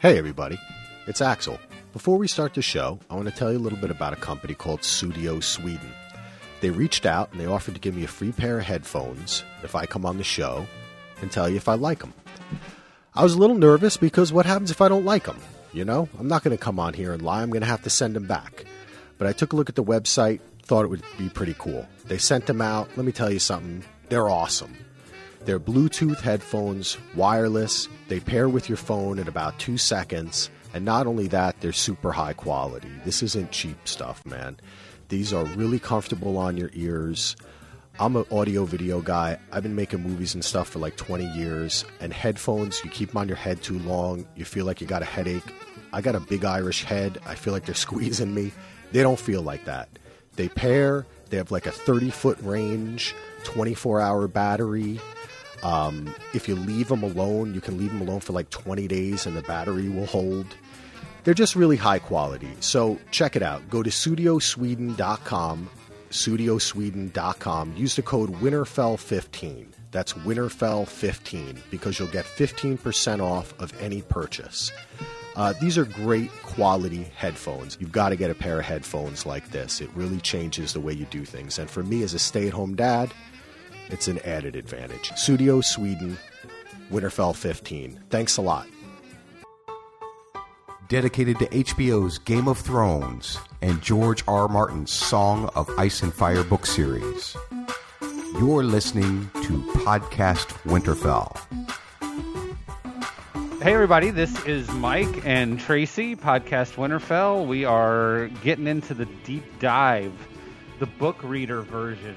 Hey, everybody. It's Axel. Before we start the show, I want to tell you a little bit about a company called Studio Sweden. They reached out and they offered to give me a free pair of headphones if I come on the show and tell you if I like them. I was a little nervous because what happens if I don't like them? You know, I'm not going to come on here and lie. I'm going to have to send them back. But I took a look at the website, thought it would be pretty cool. They sent them out. Let me tell you something. They're awesome. They're Bluetooth headphones, wireless. They pair with your phone in about two seconds. And not only that, they're super high quality. This isn't cheap stuff, man. These are really comfortable on your ears. I'm an audio video guy. I've been making movies and stuff for like 20 years. And headphones, you keep them on your head too long, you feel like you got a headache. I got a big Irish head. I feel like they're squeezing me. They don't feel like that. They pair, they have like a 30 foot range, 24 hour battery. Um, if you leave them alone, you can leave them alone for like 20 days and the battery will hold. They're just really high quality. So check it out. Go to studiosweden.com, studiosweden.com. Use the code WINTERFELL15. That's WINTERFELL15 because you'll get 15% off of any purchase. Uh, these are great quality headphones. You've got to get a pair of headphones like this. It really changes the way you do things. And for me as a stay at home dad, it's an added advantage. Studio Sweden, Winterfell 15. Thanks a lot. Dedicated to HBO's Game of Thrones and George R. R. Martin's Song of Ice and Fire book series. You're listening to Podcast Winterfell. Hey, everybody, this is Mike and Tracy, Podcast Winterfell. We are getting into the deep dive, the book reader version.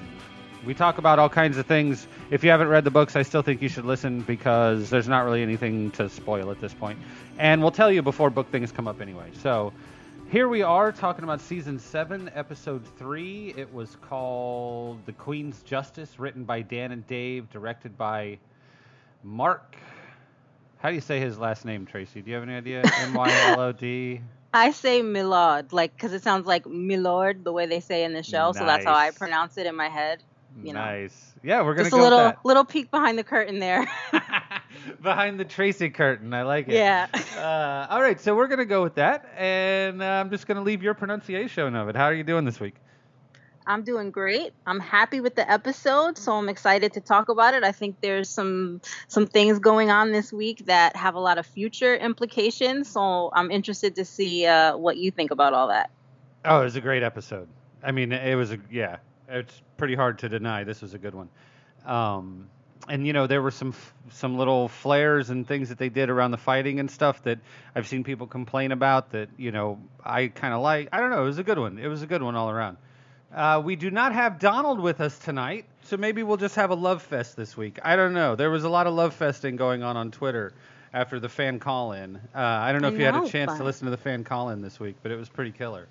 We talk about all kinds of things. If you haven't read the books, I still think you should listen because there's not really anything to spoil at this point. And we'll tell you before book things come up anyway. So here we are talking about season 7, episode 3. It was called The Queen's Justice, written by Dan and Dave, directed by Mark how do you say his last name, Tracy? Do you have any idea? M Y L O D. I say Milord, like because it sounds like Milord the way they say in the show, so that's how I pronounce it in my head. You know, nice. Yeah, we're gonna just a little with little peek behind the curtain there. behind the Tracy curtain. I like it. yeah. Uh, all right, so we're gonna go with that, and uh, I'm just gonna leave your pronunciation of it. How are you doing this week? I'm doing great. I'm happy with the episode, so I'm excited to talk about it. I think there's some some things going on this week that have a lot of future implications, so I'm interested to see uh, what you think about all that. Oh, it was a great episode. I mean, it was a yeah. It's pretty hard to deny. This was a good one. Um, and you know, there were some f- some little flares and things that they did around the fighting and stuff that I've seen people complain about. That you know, I kind of like. I don't know. It was a good one. It was a good one all around. Uh, we do not have Donald with us tonight, so maybe we'll just have a love fest this week. I don't know. There was a lot of love festing going on on Twitter after the fan call in. Uh, I don't know I if you had a chance to listen to the fan call in this week, but it was pretty killer.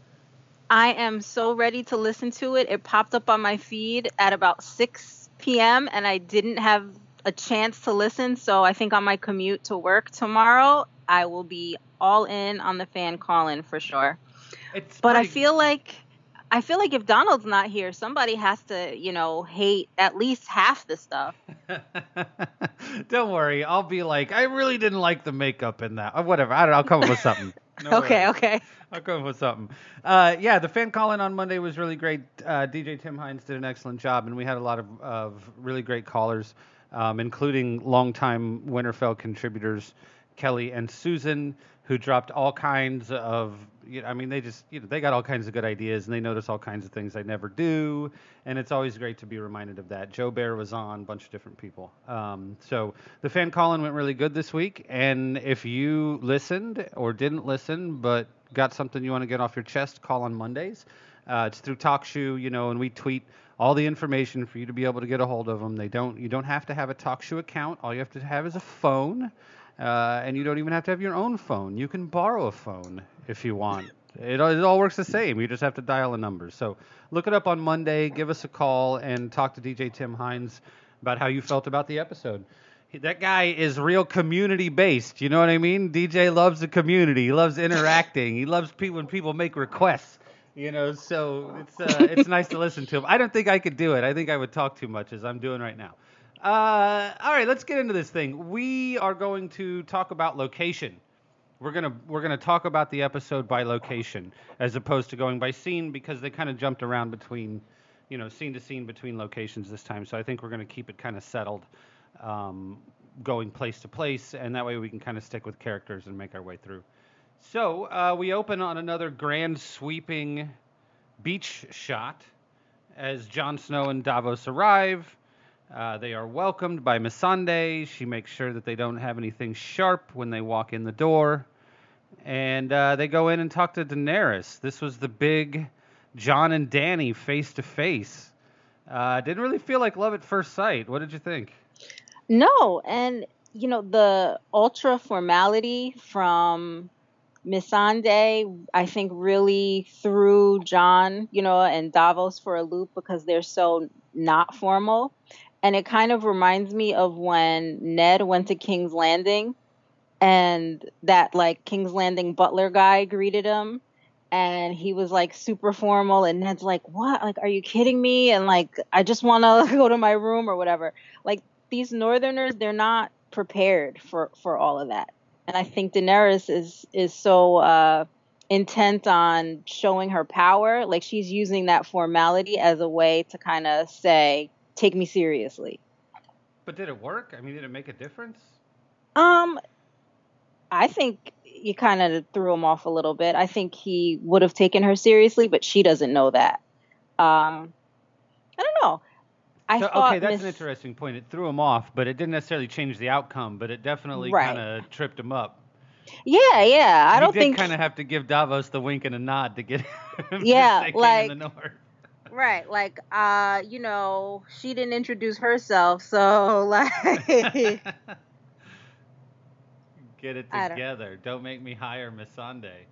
I am so ready to listen to it. It popped up on my feed at about 6 p.m. and I didn't have a chance to listen. So I think on my commute to work tomorrow, I will be all in on the fan calling for sure. It's But I feel like I feel like if Donald's not here, somebody has to, you know, hate at least half the stuff. don't worry, I'll be like, I really didn't like the makeup in that. Or whatever. I don't know, I'll come up with something. No okay, okay. I'll come up with something. Uh, yeah, the fan call in on Monday was really great. Uh, DJ Tim Hines did an excellent job, and we had a lot of, of really great callers, um, including longtime Winterfell contributors Kelly and Susan, who dropped all kinds of. You know, I mean, they just you know they got all kinds of good ideas, and they notice all kinds of things I never do, and it's always great to be reminded of that. Joe Bear was on, a bunch of different people. Um, so the fan call in went really good this week, and if you listened or didn't listen, but got something you want to get off your chest, call on Mondays. Uh, it's through TalkShoe, you know, and we tweet all the information for you to be able to get a hold of them. They don't, you don't have to have a TalkShoe account. All you have to have is a phone, uh, and you don't even have to have your own phone. You can borrow a phone if you want. It, all- it all works the same. You just have to dial a number. So look it up on Monday. Give us a call and talk to DJ Tim Hines about how you felt about the episode. That guy is real community based. You know what I mean? DJ loves the community. He loves interacting. he loves people when people make requests. You know, so it's uh, it's nice to listen to him. I don't think I could do it. I think I would talk too much, as I'm doing right now. Uh, all right, let's get into this thing. We are going to talk about location. We're gonna we're gonna talk about the episode by location as opposed to going by scene because they kind of jumped around between, you know, scene to scene between locations this time. So I think we're gonna keep it kind of settled, um, going place to place, and that way we can kind of stick with characters and make our way through. So uh, we open on another grand sweeping beach shot as Jon Snow and Davos arrive. Uh, they are welcomed by Missandei. She makes sure that they don't have anything sharp when they walk in the door. And uh, they go in and talk to Daenerys. This was the big Jon and Danny face to face. Didn't really feel like love at first sight. What did you think? No, and you know the ultra formality from Missandei, I think really threw Jon, you know, and Davos for a loop because they're so not formal. And it kind of reminds me of when Ned went to King's Landing and that like King's Landing butler guy greeted him and he was like super formal and Ned's like, "What? Like are you kidding me?" and like I just want to go to my room or whatever. Like these northerners, they're not prepared for for all of that and I think Daenerys is is so uh, intent on showing her power, like she's using that formality as a way to kind of say, "Take me seriously." But did it work? I mean, did it make a difference? Um, I think you kind of threw him off a little bit. I think he would have taken her seriously, but she doesn't know that. Um, I don't know. I So, thought okay, that's Miss- an interesting point. It threw him off, but it didn't necessarily change the outcome. But it definitely Right. kind of tripped him up. Yeah, yeah. I you don't did think kind of have to give Davos the wink and a nod to get him Yeah, to say King like- in the North. Right, like uh, you know, she didn't introduce herself, so like Get it I don't- together. Don't... make me hire Missandei.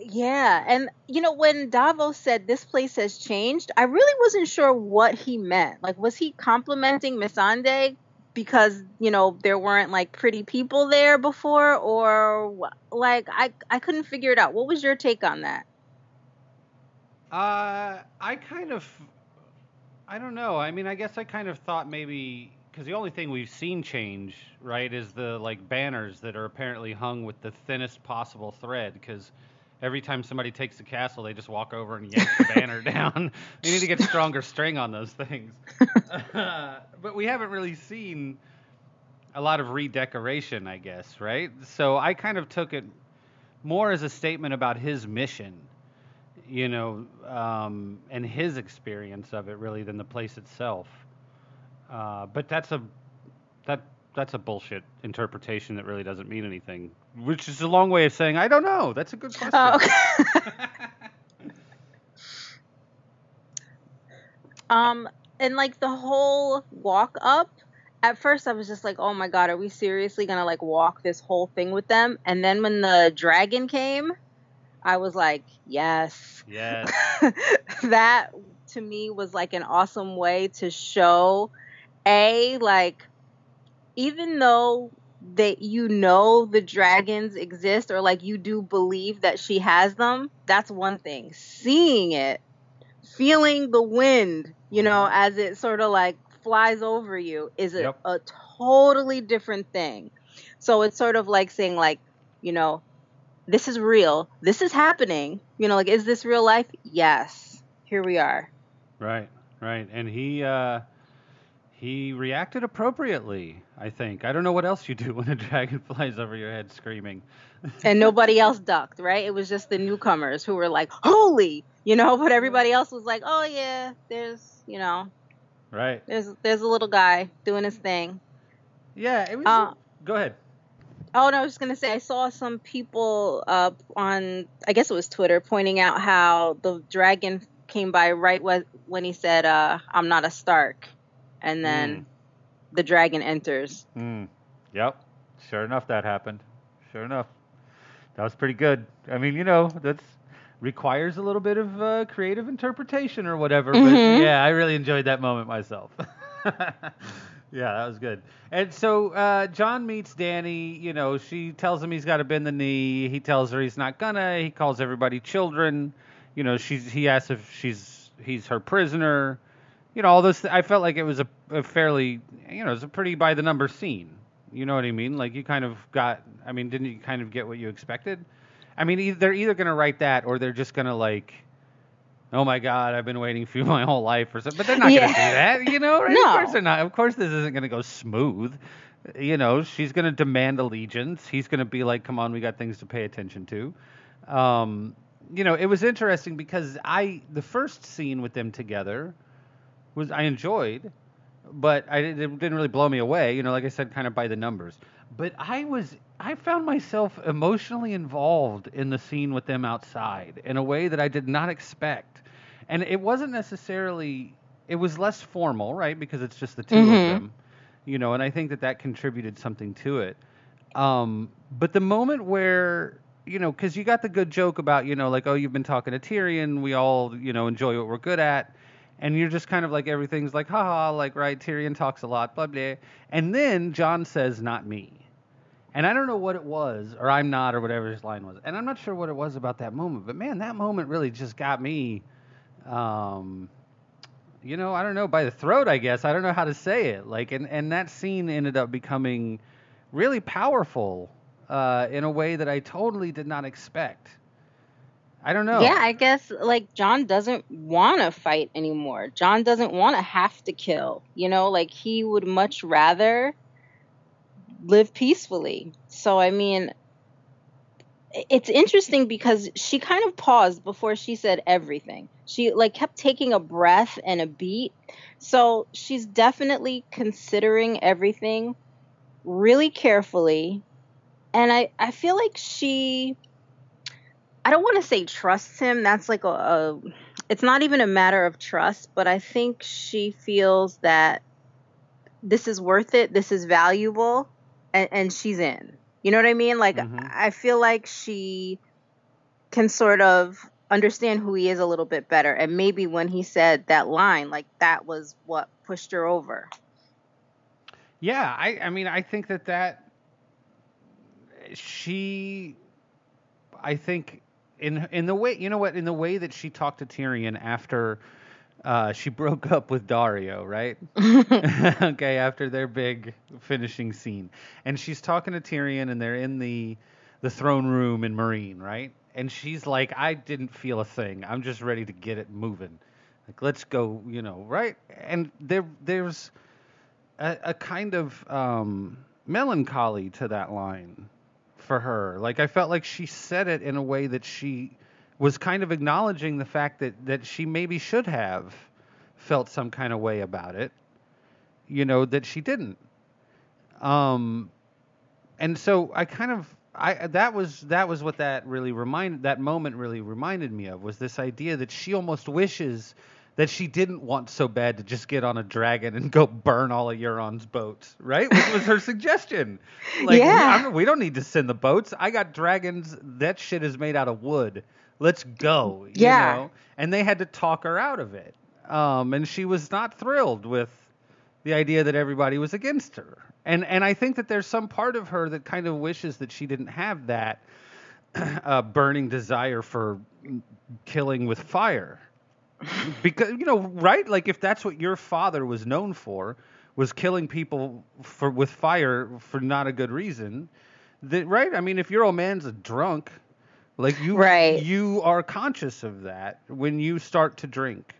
Yeah, and you know when Davos said this place has changed, I really wasn't sure what he meant. Like was he complimenting Missandei because, you know, there weren't like pretty people there before or like I I couldn't figure it out. What was your take on that? Uh, I kind of, I don't know. I mean, I guess I kind of thought maybe because the only thing we've seen change, right, is the like banners that are apparently hung with the thinnest possible thread. Because every time somebody takes the castle, they just walk over and yank the banner down. You need to get stronger string on those things. but we haven't really seen a lot of redecoration, I guess, right? So I kind of took it more as a statement about his mission you know, um, and his experience of it really than the place itself. Uh, but that's a that that's a bullshit interpretation that really doesn't mean anything. Which is a long way of saying I don't know. That's a good question. Oh, okay. um and like the whole walk up at first I was just like, "Oh my god, are we seriously going to like walk this whole thing with them?" And then when the dragon came, I was like, "Yes." yes. that to me was like an awesome way to show a like even though that you know the dragons exist or like you do believe that she has them that's one thing seeing it feeling the wind you know mm-hmm. as it sort of like flies over you is a, Yep. a totally different thing so it's sort of like saying like you know this is real. This is happening. You know, like, is this real life? Yes. Here we are. Right, right. And he uh, he reacted appropriately. I think. I don't know what else you do when a dragon flies over your head screaming. And nobody else ducked, right? It was just the newcomers who were like, holy, you know, but everybody else was like, oh, yeah, there's, you know, Right. there's there's a little guy doing his thing. Yeah. It was. Uh, go ahead. Oh, no, I was just going to say, I saw some people uh, on, I guess it was Twitter, pointing out how the dragon came by right when, he said, uh, I'm not a Stark. And then Mm. the dragon enters. Mm. Yep. Sure enough, that happened. Sure enough, that was pretty good. I mean, you know, that's requires a little bit of uh, creative interpretation or whatever. But Mhm. yeah, I really enjoyed that moment myself. yeah, that was good. And so uh, Jon meets Danny. You know, she tells him he's got to bend the knee. He tells her he's not gonna. He calls everybody children. You know, she's he asks if she's he's her prisoner. You know, all those. Th- I felt like it was a, a fairly, you know, it's a pretty by the number scene. You know what I mean? Like you kind of got. I mean, didn't you kind of get what you expected? I mean, they're either gonna write that or they're just gonna like. Oh my God! I've been waiting for you my whole life, or something. But they're not Yeah. gonna do that, you know? Right? No. Of course they're not. Of course this isn't gonna go smooth. You know, she's gonna demand allegiance. He's gonna be like, "Come on, we got things to pay attention to." Um, you know, it was interesting because I the first scene with them together was I enjoyed, but I it didn't really blow me away. You know, like I said, kind of by the numbers. But I was I found myself emotionally involved in the scene with them outside in a way that I did not expect, and it wasn't necessarily. It was less formal, right? Because it's just the 2 Mhm. of them, you know, and I think that that contributed something to it. Um, but the moment where you know, because you got the good joke about you know, like oh, you've been talking to Tyrion, we all you know enjoy what we're good at, and you're just kind of like everything's like haha, like right, Tyrion talks a lot, blah blah, and then Jon says, not me. And I don't know what it was, or I'm not, or whatever his line was. And I'm not sure what it was about that moment, but man, that moment really just got me, um, you know, I don't know, by the throat, I guess. I don't know how to say it. Like, and, and that scene ended up becoming really powerful uh, in a way that I totally did not expect. I don't know. Yeah, I guess like Jon doesn't want to fight anymore. Jon doesn't want to have to kill. You know, like he would much rather live peacefully. So I mean, it's interesting because she kind of paused before she said everything. She like kept taking a breath and a beat. So she's definitely considering everything really carefully. And I I feel like she I don't want to say trusts him. That's like a, a it's not even a matter of trust, but I think she feels that this is worth it, this is valuable, and, and she's in. You know what I mean? Like Mhm. I feel like she can sort of understand who he is a little bit better, and maybe when he said that line, like that was what pushed her over. Yeah, I, I mean, I think that that she, I think in in the way you know what in the way that she talked to Tyrion after uh, she broke up with Daario, right? okay, after their big finishing scene, and she's talking to Tyrion, and they're in the the throne room in Meereen, right? And she's like, "I didn't feel a thing. I'm just ready to get it moving. Like, let's go, you know, right?" And there there's a, a kind of um, melancholy to that line for her. Like I felt like she said it in a way that she was kind of acknowledging the fact that that she maybe should have felt some kind of way about it. You know that she didn't. Um, and so I kind of I that was that was what that really reminded that moment really reminded me of was this idea that she almost wishes that she didn't want so bad to just get on a dragon and go burn all of Euron's boats, right? Which was her suggestion. Like, Yeah. we, we don't need to send the boats. I got dragons. That shit is made out of wood. Let's go. You Yeah. know? And they had to talk her out of it. Um, and she was not thrilled with the idea that everybody was against her. And and I think that there's some part of her that kind of wishes that she didn't have that uh, burning desire for killing with fire. Because you know, right? Like if that's what your father was known for, was killing people for with fire for not a good reason, that right? I mean, if your old man's a drunk, like you Right. you are conscious of that when you start to drink.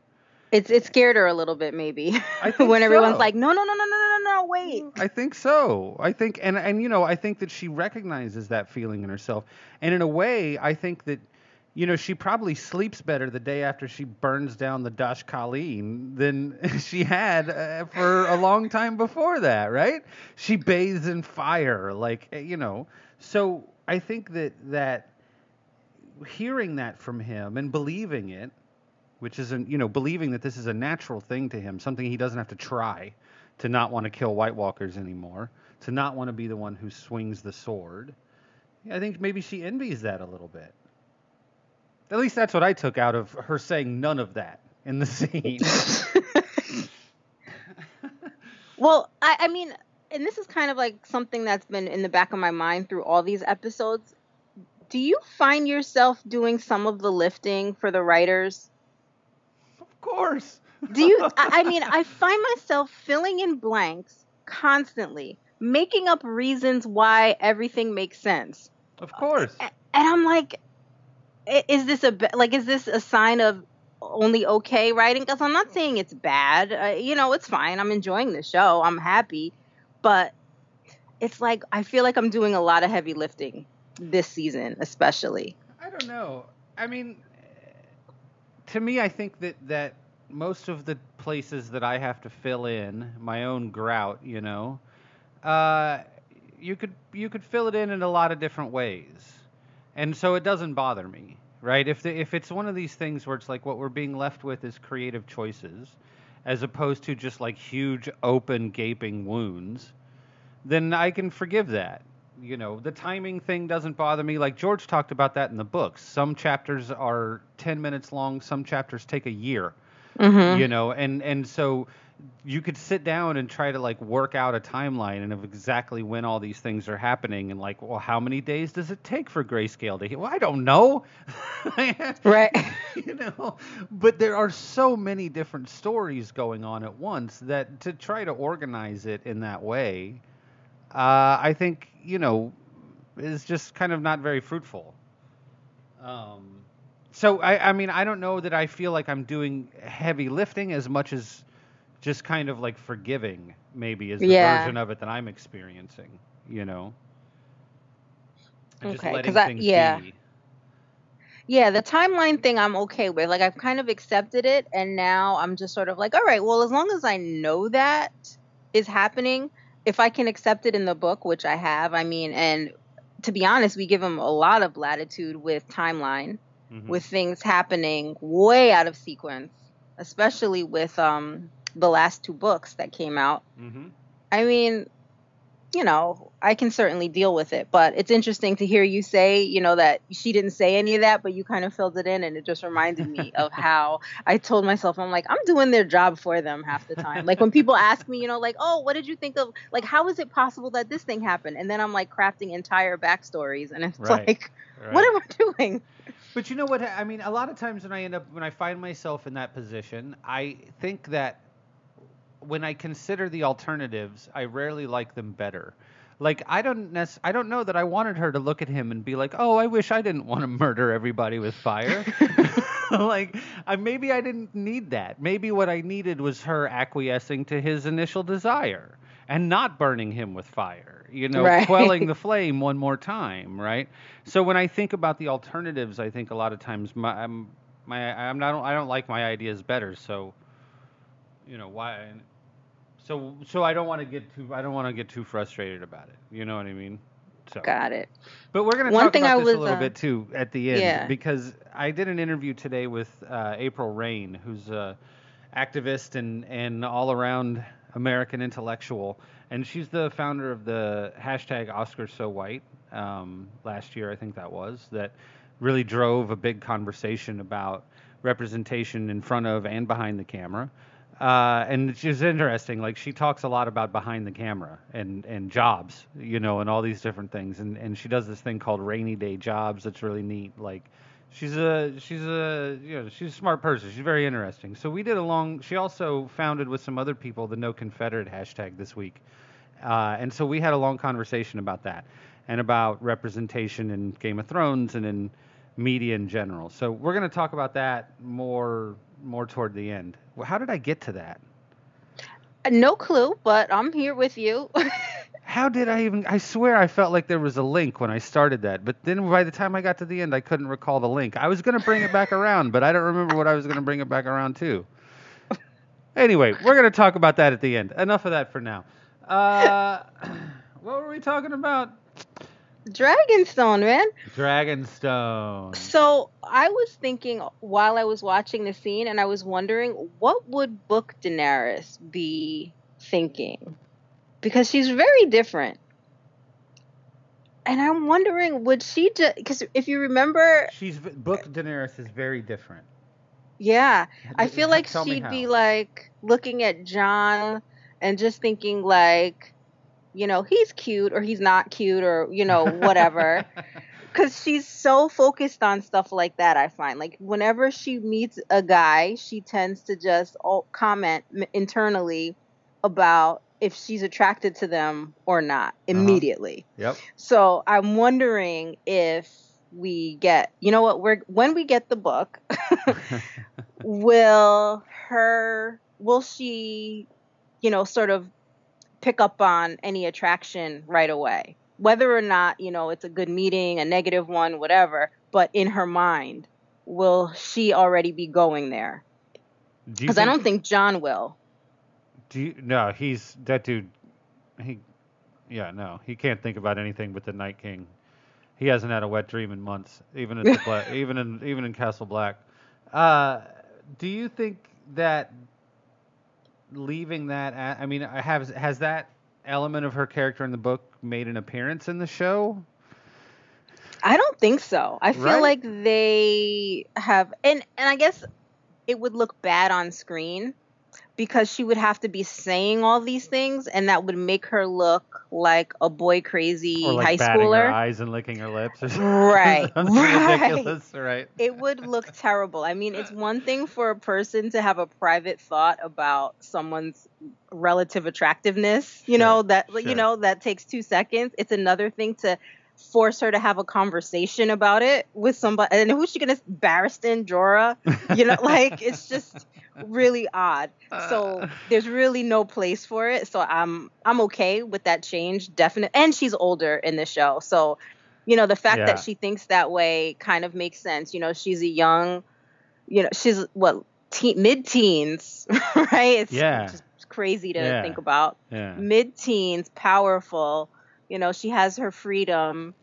It's it scared her a little bit, maybe, I think when everyone's like, no, no, no, no, no, no, no, wait. I think so. I think and and you know, I think that she recognizes that feeling in herself. And in a way, I think that you know, she probably sleeps better the day after she burns down the Dosh Khaleen than she had uh, for a long time before that, right? She bathes in fire, like eh, you know. So I think that that hearing that from him and believing it, which isn't you know believing that this is a natural thing to him, something he doesn't have to try to not want to kill White Walkers anymore, to not want to be the one who swings the sword. I think maybe she envies that a little bit. At least that's what I took out of her saying none of that in the scene. Well, I, I mean, and this is kind of like something that's been in the back of my mind through all these episodes. Do you find yourself doing some of the lifting for the writers? of course. Do you? I, I mean, I find myself filling in blanks constantly making up reasons why everything makes sense. Of course. And I'm like, is this a like is this a sign of only okay writing? Because I'm not saying it's bad. Uh, you know, it's fine. I'm enjoying the show. I'm happy, but it's like I feel like I'm doing a lot of heavy lifting this season, especially. I don't know. I mean, to me, I think that that most of the places that I have to fill in my own grout, you know, uh, you could you could fill it in in a lot of different ways, and so it doesn't bother me, right? If the, if it's one of these things where it's like what we're being left with is creative choices, as opposed to just like huge open gaping wounds, then I can forgive that. You know, the timing thing doesn't bother me. Like George talked about that in the books. Some chapters are 10 minutes long, some chapters take a year. Mm-hmm. You know, and and so you could sit down and try to like work out a timeline and of exactly when all these things are happening and like well how many days does it take for grayscale to hit well i don't know right you know but there are so many different stories going on at once that to try to organize it in that way uh, i think you know is just kind of not very fruitful um, so I, I mean i don't know that i feel like i'm doing heavy lifting as much as just kind of like forgiving maybe is the Yeah. version of it that I'm experiencing, you know. And Okay, letting 'cause I- yeah. be. Yeah, the timeline thing I'm okay with. Like I've kind of accepted it and now I'm just sort of like, all right, well as long as I know that is happening, if I can accept it in the book, which I have, I mean, and to be honest, we give them a lot of latitude with timeline, Mhm. with things happening way out of sequence, especially with um the last two books that came out. Mhm. I mean, you know, I can certainly deal with it, but it's interesting to hear you say, you know, that she didn't say any of that, but you kind of filled it in, and it just reminded me of how I told myself, I'm like, I'm doing their job for them half the time. Like when people ask me, you know, like, oh, what did you think of, like, how is it possible that this thing happened? And then I'm like crafting entire backstories, and it's Right. like, Right. what am I doing? But you know what? I mean, a lot of times when I end up when I find myself in that position, I think that when I consider the alternatives, I rarely like them better. Like I don't nec- I don't know that I wanted her to look at him and be like, "Oh, I wish I didn't want to murder everybody with fire." like I, maybe I didn't need that. Maybe what I needed was her acquiescing to his initial desire and not burning him with fire. You know, Right. quelling the flame one more time, right? So when I think about the alternatives, I think a lot of times my I'm, my I'm not I don't like my ideas better. So you know why? So so I don't want to get too I don't want to get too frustrated about it. You know what I mean? So Got it. but we're going to One talk thing about I this was, a little uh, bit too at the end Yeah. because I did an interview today with uh, April Reign, who's a activist and and all around American intellectual, and she's the founder of the hashtag Oscar So White. Um, last year, I think that was that really drove a big conversation about representation in front of and behind the camera. Uh, and she's interesting. Like she talks a lot about behind the camera and, and jobs, you know, and all these different things. And, and she does this thing called rainy day jobs. That's really neat. Like she's a she's a you know she's a smart person. She's very interesting. So we did a long. She also founded with some other people the No Confederate hashtag this week. Uh, and so we had a long conversation about that and about representation in Game of Thrones and in media in general. So we're going to talk about that more more toward the end. Well, how did I get to that? No clue, but I'm here with you. How did I even? I swear I felt like there was a link when I started that, but then by the time I got to the end, I couldn't recall the link. I was going to bring it back around, but I don't remember what I was going to bring it back around to. Anyway, we're going to talk about that at the end. Enough of that for now. Uh, what were we talking about? Dragonstone, man. Dragonstone. So I was thinking while I was watching the scene, and I was wondering what would Book Daenerys be thinking, because she's very different. And I'm wondering, would she just? Because if you remember, She's book Daenerys is very different. yeah, I feel like Tell she'd be like looking at Jon and just thinking like, you know, he's cute or he's not cute or you know whatever. because she's so focused on stuff like that i find like whenever she meets a guy she tends to just comment internally about if she's attracted to them or not uh-huh. immediately. Yep. So I'm wondering if we get, you know what, we're when we get the book, will her will she, you know, sort of pick up on any attraction right away? Whether or not, you know, it's a good meeting, a negative one, whatever, but in her mind, will she already be going there? Do Because I don't think Jon will. Do you, no, he's that dude. He, yeah, no, he can't think about anything but the Night King. He hasn't had a wet dream in months, even the even in even in Castle Black. Uh, do you think that leaving that? At, I mean, has has that element of her character in the book made an appearance in the show? I don't think so. I feel Right? like they have and and I guess it would look bad on screen because she would have to be saying all these things and that would make her look like a boy crazy Or like high batting her schooler. eyes and licking her lips, or something, Right, right. ridiculous, right? It would look terrible. I mean, it's one thing for a person to have a private thought about someone's relative attractiveness, you Sure, know, that sure. you know, that takes 2 seconds. It's another thing to force her to have a conversation about it with somebody and who's she to Barristan Jorah? You know, like it's just really odd. So Uh. there's really no place for it. So I'm I'm okay with that change, definitely. And she's older in the show, so you know the fact Yeah. that she thinks that way kind of makes sense. You know, she's a young, you know, she's what teen, mid-teens, right? It's Yeah. just crazy to Yeah. think about. Yeah. Mid-teens, powerful. You know, she has her freedom.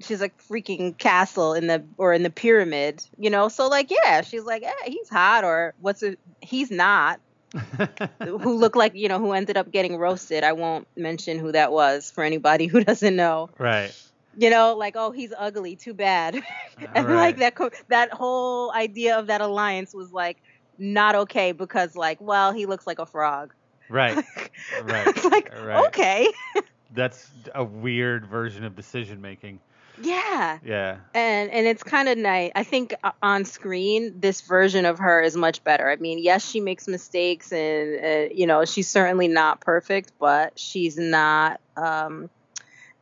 She's a freaking castle in the or in the pyramid, you know. So like, yeah, she's like, eh, he's hot or what's it? He's not who looked like you know who ended up getting roasted i won't mention who that was for anybody who doesn't know right. you know like oh he's ugly too bad and Right. like that co- that whole idea of that alliance was like not okay because like well he looks like a frog Right. Right. it's like Right. okay That's a weird version of decision making. yeah Yeah. and and it's kind of nice. I think uh, on screen, this version of her is much better. I mean, yes, she makes mistakes, and uh, you know, she's certainly not perfect, but she's not, um,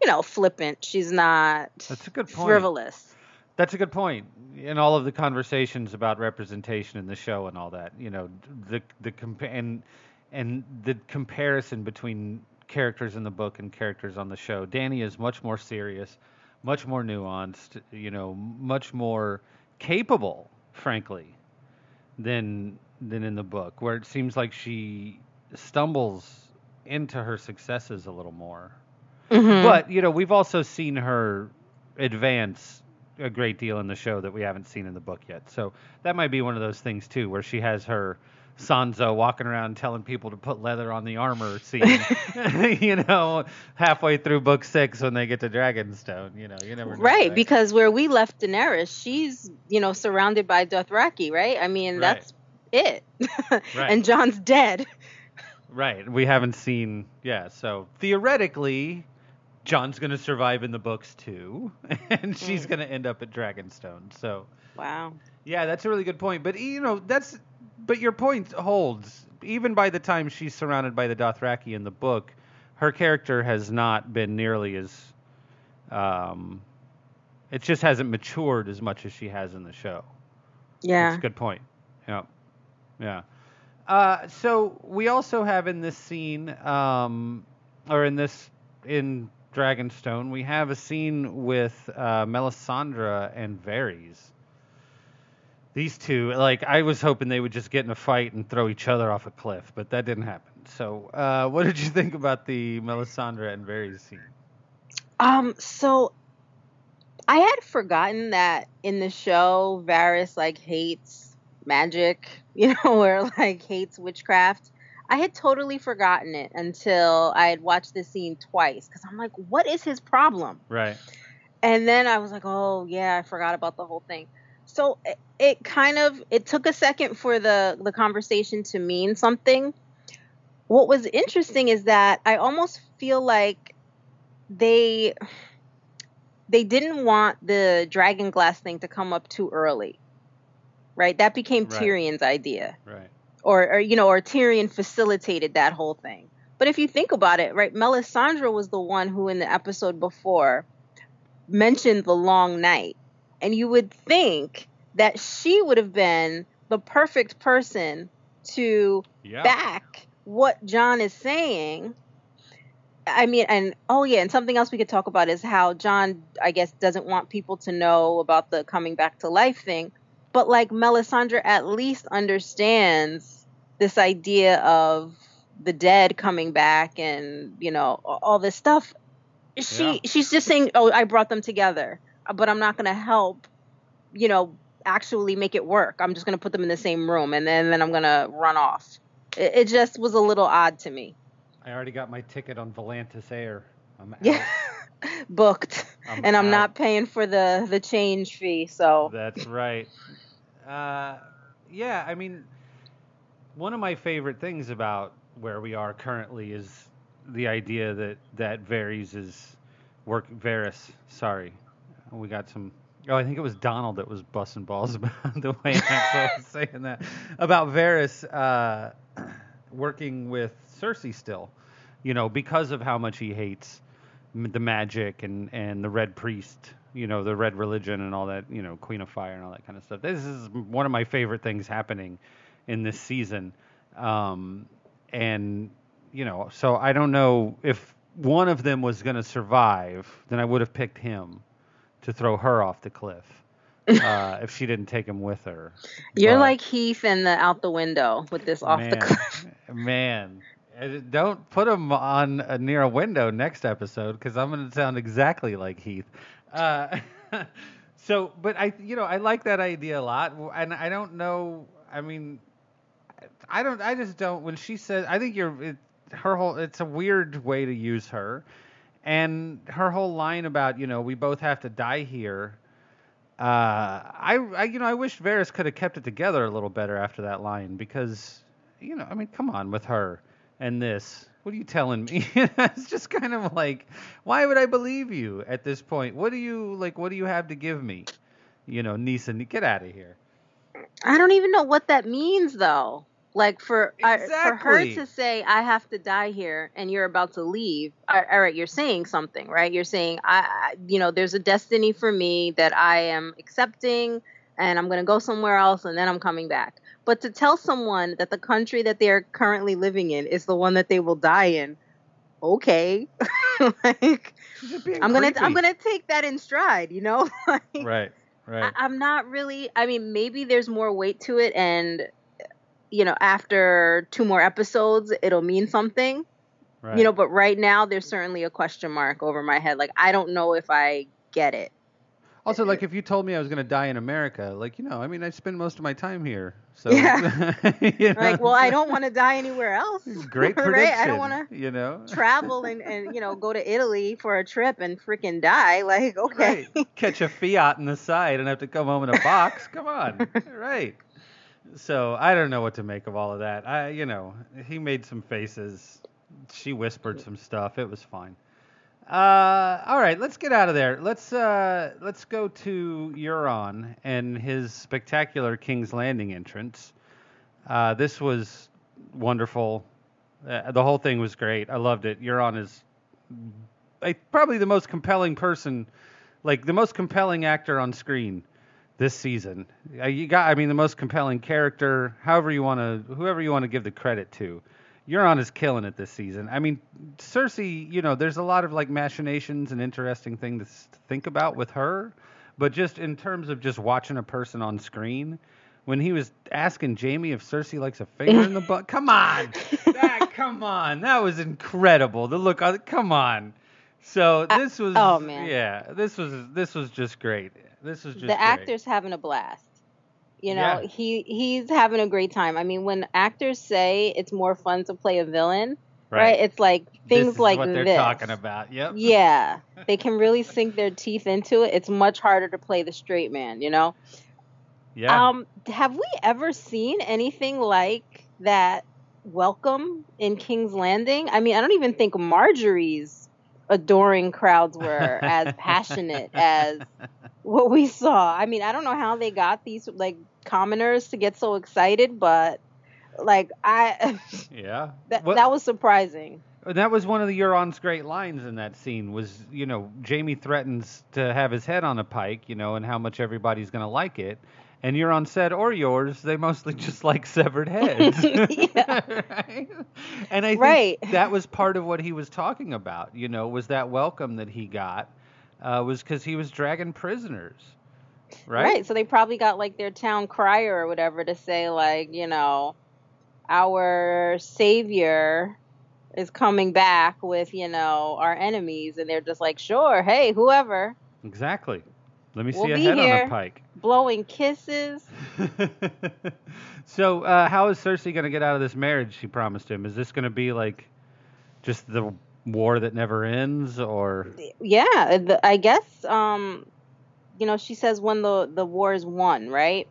you know, flippant. She's not That's a good point. frivolous. That's a good point. In all of the conversations about representation in the show and all that, you know, the the compa- and and the comparison between characters in the book and characters on the show. Danny is much more serious, much more nuanced, you know, much more capable, frankly, than than in the book, where it seems like she stumbles into her successes a little more. Mhm. But you know, we've also seen her advance a great deal in the show that we haven't seen in the book yet. So that might be one of those things too, where she has her Sansa walking around telling people to put leather on the armor scene. you know, halfway through book six when they get to Dragonstone. You know, you never know, Right, because where we left Daenerys, she's you know surrounded by Dothraki, right? I mean, Right. that's it. Right. and Jon's dead. right. We haven't seen. Yeah. So theoretically. Jon's going to survive in the books too, and she's Mm. going to end up at Dragonstone. So, Wow. Yeah, that's a really good point. But you know, that's but your point holds. Even by the time she's surrounded by the Dothraki in the book, her character has not been nearly as um it just hasn't matured as much as she has in the show. Yeah. That's a good point. Yeah. Yeah. Uh, so we also have in this scene, um, or in this in Dragonstone, we have a scene with uh, Melisandre and Varys. These two, like, I was hoping they would just get in a fight and throw each other off a cliff, but that didn't happen. So, uh, what did you think about the Melisandre and Varys scene? Um, so I had forgotten that in the show, Varys like hates magic, you know, or like hates witchcraft. I had totally forgotten it until I had watched the scene twice because I'm like, what is his problem? Right. And then I was like, oh yeah, I forgot about the whole thing. So it, it kind of it took a second for the the conversation to mean something. What was interesting is that I almost feel like they they didn't want the dragon glass thing to come up too early. Right? That became Right. Tyrion's idea Right. or, or you know, or Tyrion facilitated that whole thing. But if you think about it, right, Melisandre was the one who in the episode before mentioned the long night. And you would think that she would have been the perfect person to Yeah. back what Jon is saying. I mean, and oh yeah, and something else we could talk about is how Jon, I guess, doesn't want people to know about the coming back to life thing. But like Melisandre at least understands this idea of the dead coming back and you know all this stuff. She Yeah. she's just saying, "Oh, I brought them together, but I'm not going to help." You know, actually make it work. I'm just going to put them in the same room and then then I'm going to run off. It, it just was a little odd to me. I already got my ticket on Volantis Air. I'm out. Yeah. Booked. I'm and I'm not paying for the the change fee, so That's right. Uh, yeah, I mean, one of my favorite things about where we are currently is the idea that that varies is work. Varys, sorry, we got some. Oh, I think it was Donald that was busting balls about the way Axel was saying that about Varys uh, working with Cersei still. You know, because of how much he hates the magic and and the red priest you know the red religion and all that you know queen of fire and all that kind of stuff this is one of my favorite things happening in this season um and you know so i don't know if one of them was going to survive then i would have picked him to throw her off the cliff uh, if she didn't take him with her you're But- like Heath in the out the window with this off the man, cliff. Man, Uh, don't put him on uh, near a window next episode because I'm going to sound exactly like Heath. Uh, so, but I, you know, I like that idea a lot, and I don't know. I mean, I don't. I just don't. When she says, I think you're. It, her whole. It's a weird way to use her, and her whole line about you know we both have to die here. Uh, I, I, you know, I wish Varys could have kept it together a little better after that line because, you know, I mean, come on with her and this. What are you telling me? it's just kind of like, why would I believe you at this point? What do you like? What do you have to give me? You know, Neeson, get out of here. I don't even know what that means though. Like for I for her to say I have to die here and you're about to leave. All right, you're saying something, right? You're saying I, you know, there's a destiny for me that I am accepting and I'm going to go somewhere else and then I'm coming back. But to tell someone that the country that they're currently living in is the one that they will die in, okay. like She's just being I'm going to I'm to take that in stride, you know? Like, Right, right. I, I'm not really. I mean, maybe there's more weight to it, and you know, after two more episodes, it'll mean something. right. You know, but right now, there's certainly a question mark over my head. Like, I don't know if I get it. Also, like if you told me I was going to die in America, like you know, I mean, I spend most of my time here, so Yeah. you know, Like, well, I don't want to die anywhere else. Great prediction. right? I don't want to You know. travel and, and you know go to Italy for a trip and freaking die. Like, okay. Right. Catch a Fiat in the side and have to come home in a box. Come on. right. So I don't know what to make of all of that. I, you know, he made some faces. She whispered some stuff. It was fine. Uh, all right, let's get out of there. Let's uh, let's go to Euron and his spectacular King's Landing entrance. Uh, this was wonderful. Uh, the whole thing was great. I loved it. Euron is like, probably the most compelling person, like the most compelling actor on screen this season. Uh, you got, I mean, the most compelling character. However you want to, whoever you want to give the credit to. Euron is killing it this season. I mean, Cersei, you know, there's a lot of like machinations and interesting things to think about with her, but just in terms of just watching a person on screen, when he was asking Jamie if Cersei likes a finger in the butt, come on, that, come on, that was incredible. The look, on come on. So this was, oh, man. yeah, this was this was just great. This was just the great. actor's having a blast. You know, Yeah. he he's having a great time. I mean, when actors say it's more fun to play a villain, right? It's like This things is like what they're this. talking about. Yep. Yeah, they can really sink their teeth into it. It's much harder to play the straight man, you know. Yeah. Um, have we ever seen anything like that welcome in King's Landing? I mean, I don't even think Margaery's adoring crowds were as passionate as what we saw. I mean, I don't know how they got these like commoners to get so excited, but like I yeah. that, Well- that was surprising. that was one of the Euron's great lines in that scene. Was you know Jamie threatens to have his head on a pike, you know, and how much everybody's gonna like it. And you're on set or yours, they mostly just like severed heads. right? And I think Right. that was part of what he was talking about, you know, was that welcome that he got, uh, was because he was dragging prisoners. Right? Right. So they probably got like their town crier or whatever to say like, you know, our savior is coming back with, you know, our enemies and they're just like, "Sure, hey, whoever." Exactly. Let me We'll see a be head on a pike. Blowing kisses. so, uh, how is Cersei going to get out of this marriage she promised him? Is this going to be like just the war that never ends, or Yeah, the, I guess um you know, she says when the the war is won, right?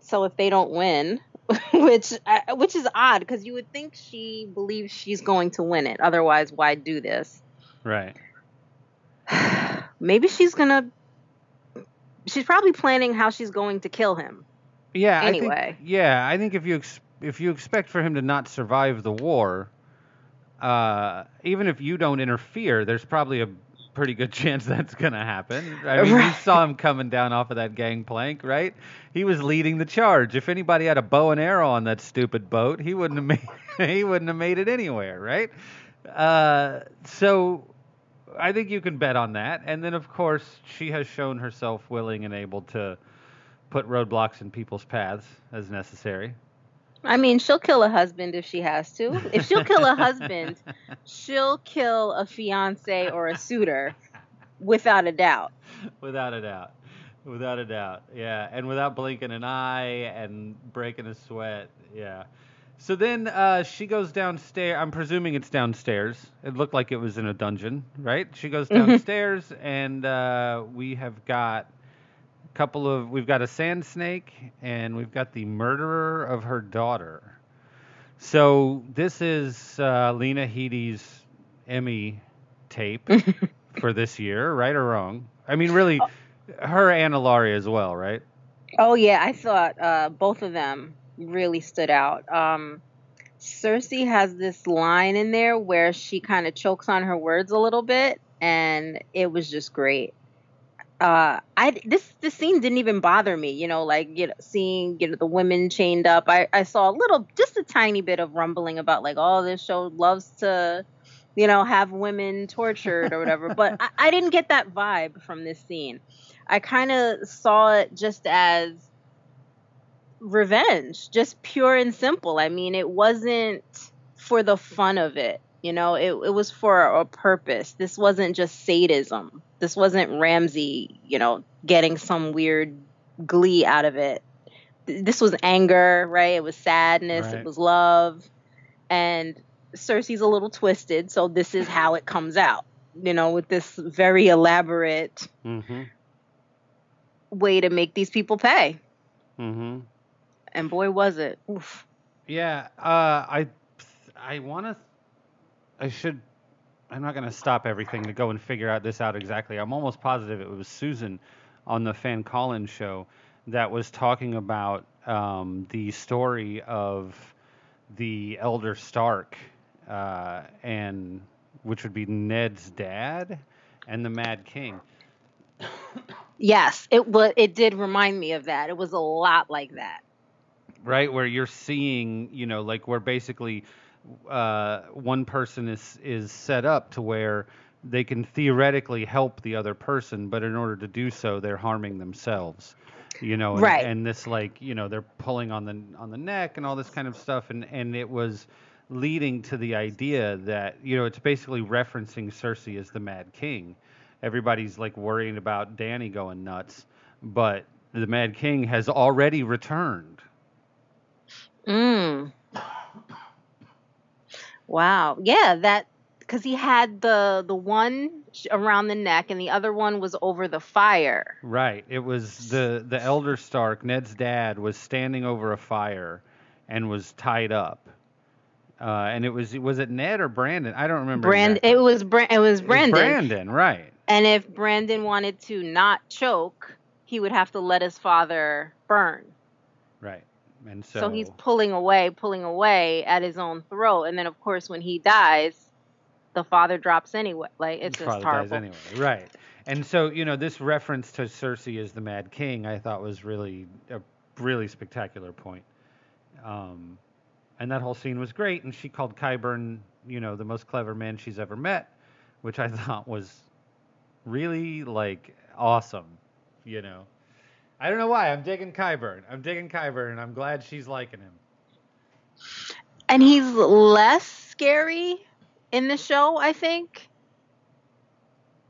So if they don't win, which uh, which is odd because you would think she believes she's going to win it. Otherwise, why do this? right? Maybe she's gonna. She's probably planning how she's going to kill him. Yeah. I Anyway. think, yeah, I think if you ex- if you expect for him to not survive the war, uh, even if you don't interfere, there's probably a pretty good chance that's going to happen. I mean, you saw him coming down off of that gangplank, right? He was leading the charge. If anybody had a bow and arrow on that stupid boat, he wouldn't have made he wouldn't have made it anywhere, right? Uh, so I think you can bet on that. And then, of course, she has shown herself willing and able to put roadblocks in people's paths as necessary. I mean, she'll kill a husband if she has to. If she'll kill a husband, she'll kill a fiance or a suitor, without a doubt. without a doubt. Without a doubt. Yeah. And without blinking an eye and breaking a sweat. Yeah. So then uh, she goes downstairs. I'm presuming it's downstairs. It looked like it was in a dungeon, right? She goes Mhm. downstairs, and uh, we have got a couple of. We've got a sand snake, and we've got the murderer of her daughter. So this is uh, Lena Headey's Emmy tape for this year, right or wrong? I mean, really, her and Ellaria as well, right? Oh yeah, I thought uh, both of them really stood out. Um, Cersei has this line in there where she kind of chokes on her words a little bit, and it was just great. Uh, I this this scene didn't even bother me, you know, like you know, seeing you know the women chained up. I I saw a little, just a tiny bit of rumbling about like, oh, this show loves to, you know, have women tortured or whatever. but I, I didn't get that vibe from this scene. I kind of saw it just as revenge, just pure and simple. I mean, it wasn't for the fun of it. You know, it, it was for a purpose. This wasn't just sadism. This wasn't Ramsay, you know, getting some weird glee out of it. This was anger, right? It was sadness. Right. It was love. And Cersei's a little twisted, so this is how it comes out. You know, with this very elaborate Mm-hmm. way to make these people pay. Mm-hmm. And boy, was it. Oof. Yeah, uh, I, I want to, I should, I'm not going to stop everything to go and figure out this out exactly. I'm almost positive it was Susan on the Fan Collins show that was talking about um, the story of the Elder Stark, uh, and which would be Ned's dad and the Mad King. Yes, it was. It did remind me of that. It was a lot like that. Right where you're seeing you know like where basically uh, one person is is set up to where they can theoretically help the other person but in order to do so they're harming themselves you know and, Right. and this like you know they're pulling on the on the neck and all this kind of stuff and and it was leading to the idea that you know it's basically referencing Cersei as the Mad King everybody's like worrying about Dany going nuts but the Mad King has already returned Mm. Wow. Yeah, that because he had the the one around the neck and the other one was over the fire. Right. It was the the elder Stark, Ned's dad, was standing over a fire and was tied up. Uh, and it was was it Ned or Brandon? I don't remember. Brand. exactly. It was Bra- It was It was Brandon. Brandon, right? And if Brandon wanted to not choke, he would have to let his father burn. Right. And so, So he's pulling away, pulling away at his own throat, and then of course when he dies, the father drops anyway. Like it's just horrible. dies anyway, right? And so you know this reference to Cersei as the Mad King, I thought was really a really spectacular point. Um, and that whole scene was great. And she called Qyburn, you know, the most clever man she's ever met, which I thought was really like awesome. You know, I don't know why I'm digging Qyburn. I'm digging Qyburn, and I'm glad she's liking him. And he's less scary in the show, I think.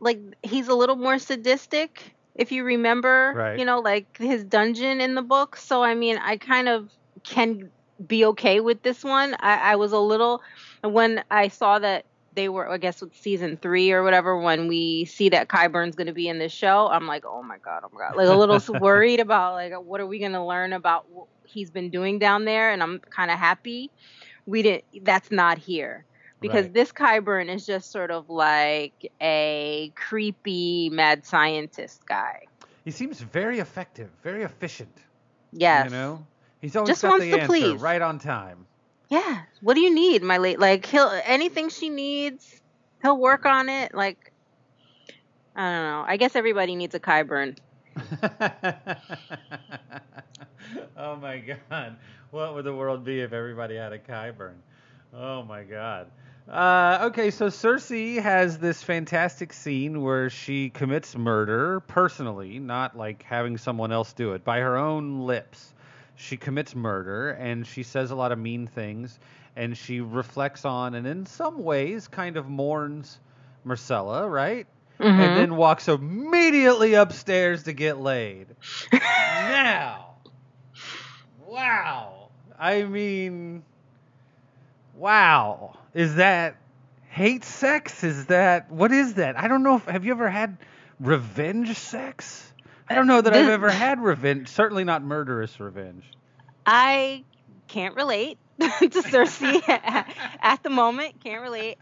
Like he's a little more sadistic, if you remember. Right. You know, like his dungeon in the book. So I mean, I kind of can be okay with this one. I, I was a little when I saw that they were, I guess, with season three or whatever. When we see that Qyburn's going to be in this show, I'm like, oh my god, oh my god, like a little worried about like what are we going to learn about what he's been doing down there, and I'm kind of happy we didn't. That's not here because Right. this Qyburn is just sort of like a creepy mad scientist guy. He seems very effective, very efficient. Yes. You know, he's always Just got wants the answer please. right on time. Yeah. What do you need, my late? Like he'll anything she needs, he'll work on it. Like I don't know. I guess everybody needs a Qyburn. oh my god. What would the world be if everybody had a Qyburn? Oh my god. Uh, okay, so Cersei has this fantastic scene where she commits murder personally, not like having someone else do it, by her own lips. She commits murder and she says a lot of mean things and she reflects on and in some ways kind of mourns Myrcella, right? Mhm. and then walks immediately upstairs to get laid. now, wow. I mean, wow. Is that hate sex? Is that what is that? I don't know. If, have you ever had revenge sex? I don't know that I've ever had revenge. Certainly not murderous revenge. I can't relate to Cersei at the moment. Can't relate.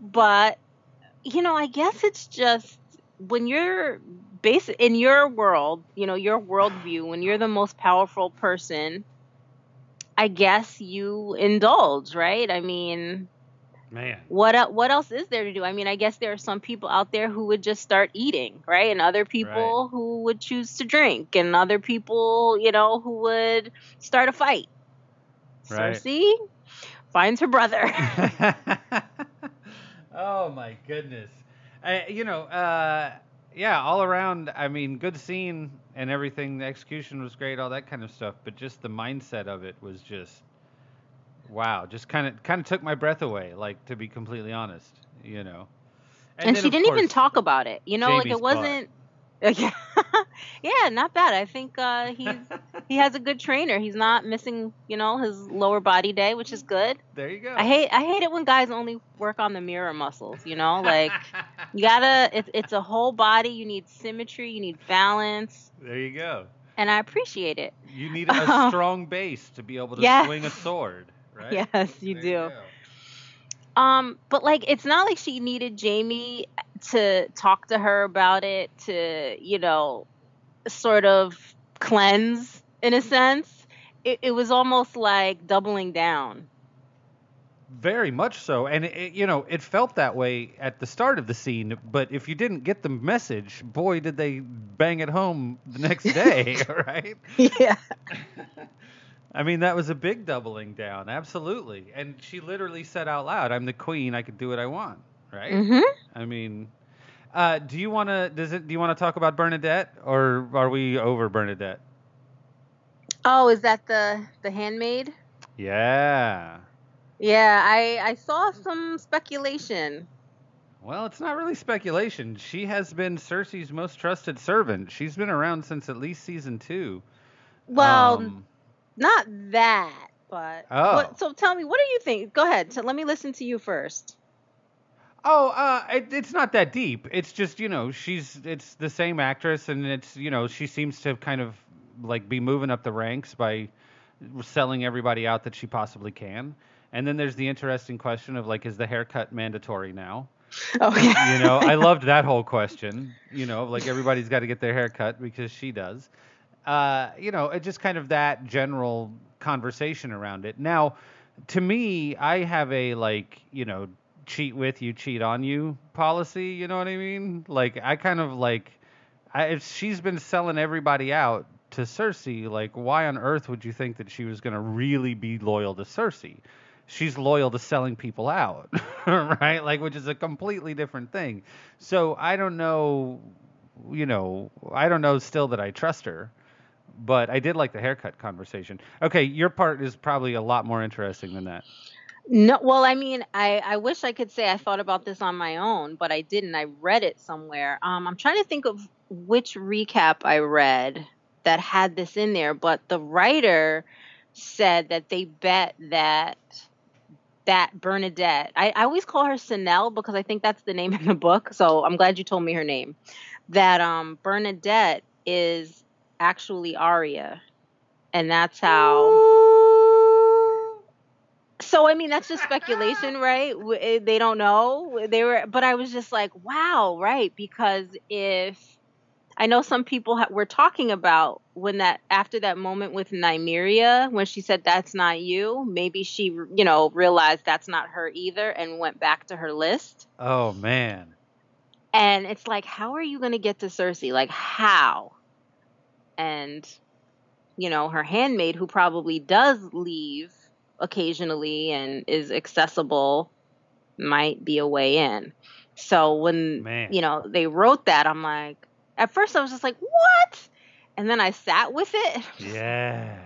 but you know, I guess it's just when you're base in your world, you know, your worldview, when you're the most powerful person, I guess you indulge, right? I mean, Man. what what else is there to do? I mean, I guess there are some people out there who would just start eating, right? And other people who would choose to drink, and other people, you know, who would start a fight. Right. Cersei finds her brother. oh my goodness. I, you know, uh, yeah, all around. I mean, good scene and everything. The execution was great, all that kind of stuff. But just the mindset of it was just wow. Just kind of kind of took my breath away. Like to be completely honest, you know. and, then, she didn't even talk about it. You know, like it wasn't. Yeah, yeah, not bad. I think uh, he's he has a good trainer. He's not missing, you know, his lower body day, which is good. There you go. I hate I hate it when guys only work on the mirror muscles. You know, like you gotta. It's it's a whole body. You need symmetry. You need balance, there you go. and I appreciate it. You need a strong base to be able to Yes. swing a sword, right? Yes, you There do. go. Um, but like it's not like she needed Jaime to talk to her about it to, you know, sort of cleanse in a sense. It, it was almost like doubling down. Very much so, and it, you know it felt that way at the start of the scene. But if you didn't get the message, boy, did they bang it home the next day, right? yeah. I mean, that was a big doubling down, absolutely. And she literally said out loud, "I'm the queen. I could do what I want." Right? Mhm. I mean, uh, do you want to? Does it? Do you want to talk about Bernadette, or are we over Bernadette? Oh, is that the the handmaid? Yeah. Yeah, I I saw some speculation. Well, it's not really speculation. She has been Cersei's most trusted servant. She's been around since at least season two. Well, Um, not that, but Oh. what, so tell me, what do you think? Go ahead. So let me listen to you first. oh, uh, it, it's not that deep. It's just you know she's it's the same actress, and it's you know she seems to kind of like be moving up the ranks by selling everybody out that she possibly can. And then there's the interesting question of like, is the haircut mandatory now? Okay. you know i loved that whole question you know like everybody's got to get their hair cut because she does uh, you know, just kind of that general conversation around it. Now, to me, I have a like, you know, cheat with you, cheat on you policy. You know what I mean? Like, I kind of like, I, if she's been selling everybody out to Cersei, like, why on earth would you think that she was going to really be loyal to Cersei? She's loyal to selling people out, right? Like, which is a completely different thing. So I don't know, you know, I don't know still that I trust her but I did like the haircut conversation. Okay, your part is probably a lot more interesting than that. No, well, I mean, I, I wish I could say I thought about this on my own, but I didn't. I read it somewhere. Um, I'm trying to think of which recap I read that had this in there, but the writer said that they bet that that Bernadette, I, I always call her Sanelle because I think that's the name in the book. So I'm glad you told me her name. That um, Bernadette is actually Arya, and that's how. So I mean, that's just speculation, right? Eh, they don't know. They were, but I was just like, wow, right? Because if I know some people ha- were talking about when that after that moment with Nymeria, when she said that's not you, maybe she, you know, realized that's not her either and went back to her list. Oh man. And it's like, how are you going to get to Cersei? Like, how? And you know her handmaid who probably does leave occasionally and is accessible might be a way in so when Man. you know they wrote that i'm like at first i was just like what and then i sat with it Yeah.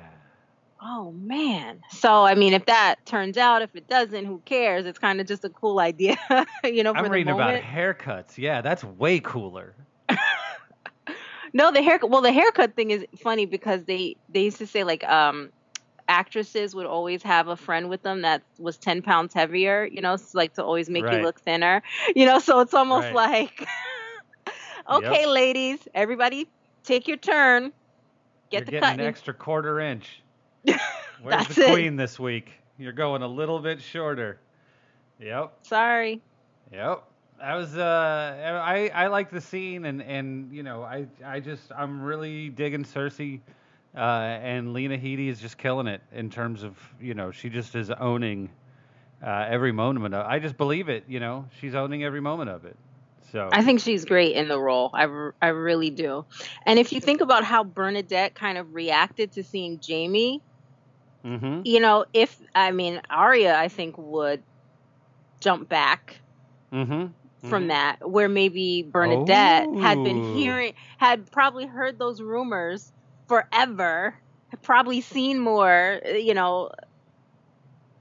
oh man so i mean if that turns out if it doesn't who cares it's kind of just a cool idea you know for I'm reading about haircuts. Yeah, that's way cooler. No, the haircut. Well, the haircut thing is funny because they they used to say like um actresses would always have a friend with them that was 10 pounds heavier you know so like to always make Right. you look thinner you know so it's almost Right. like okay ladies everybody take your turn get You're the getting an extra quarter inch. Where's That's the it. queen this week? You're going a little bit shorter. Yep. sorry Yep. That was uh I I like the scene and and you know I I just I'm really digging Cersei uh and Lena Headey is just killing it in terms of you know she just is owning uh every moment of I just believe it you know she's owning every moment of it so I think she's great in the role. I, r- I really do. And if you think about how Bernadette kind of reacted to seeing Jaime, mm-hmm. you know, if I mean Arya, I think would jump back Mm-hmm. From that where maybe Bernadette had been Oh. hearing had probably heard those rumors forever had probably seen more you know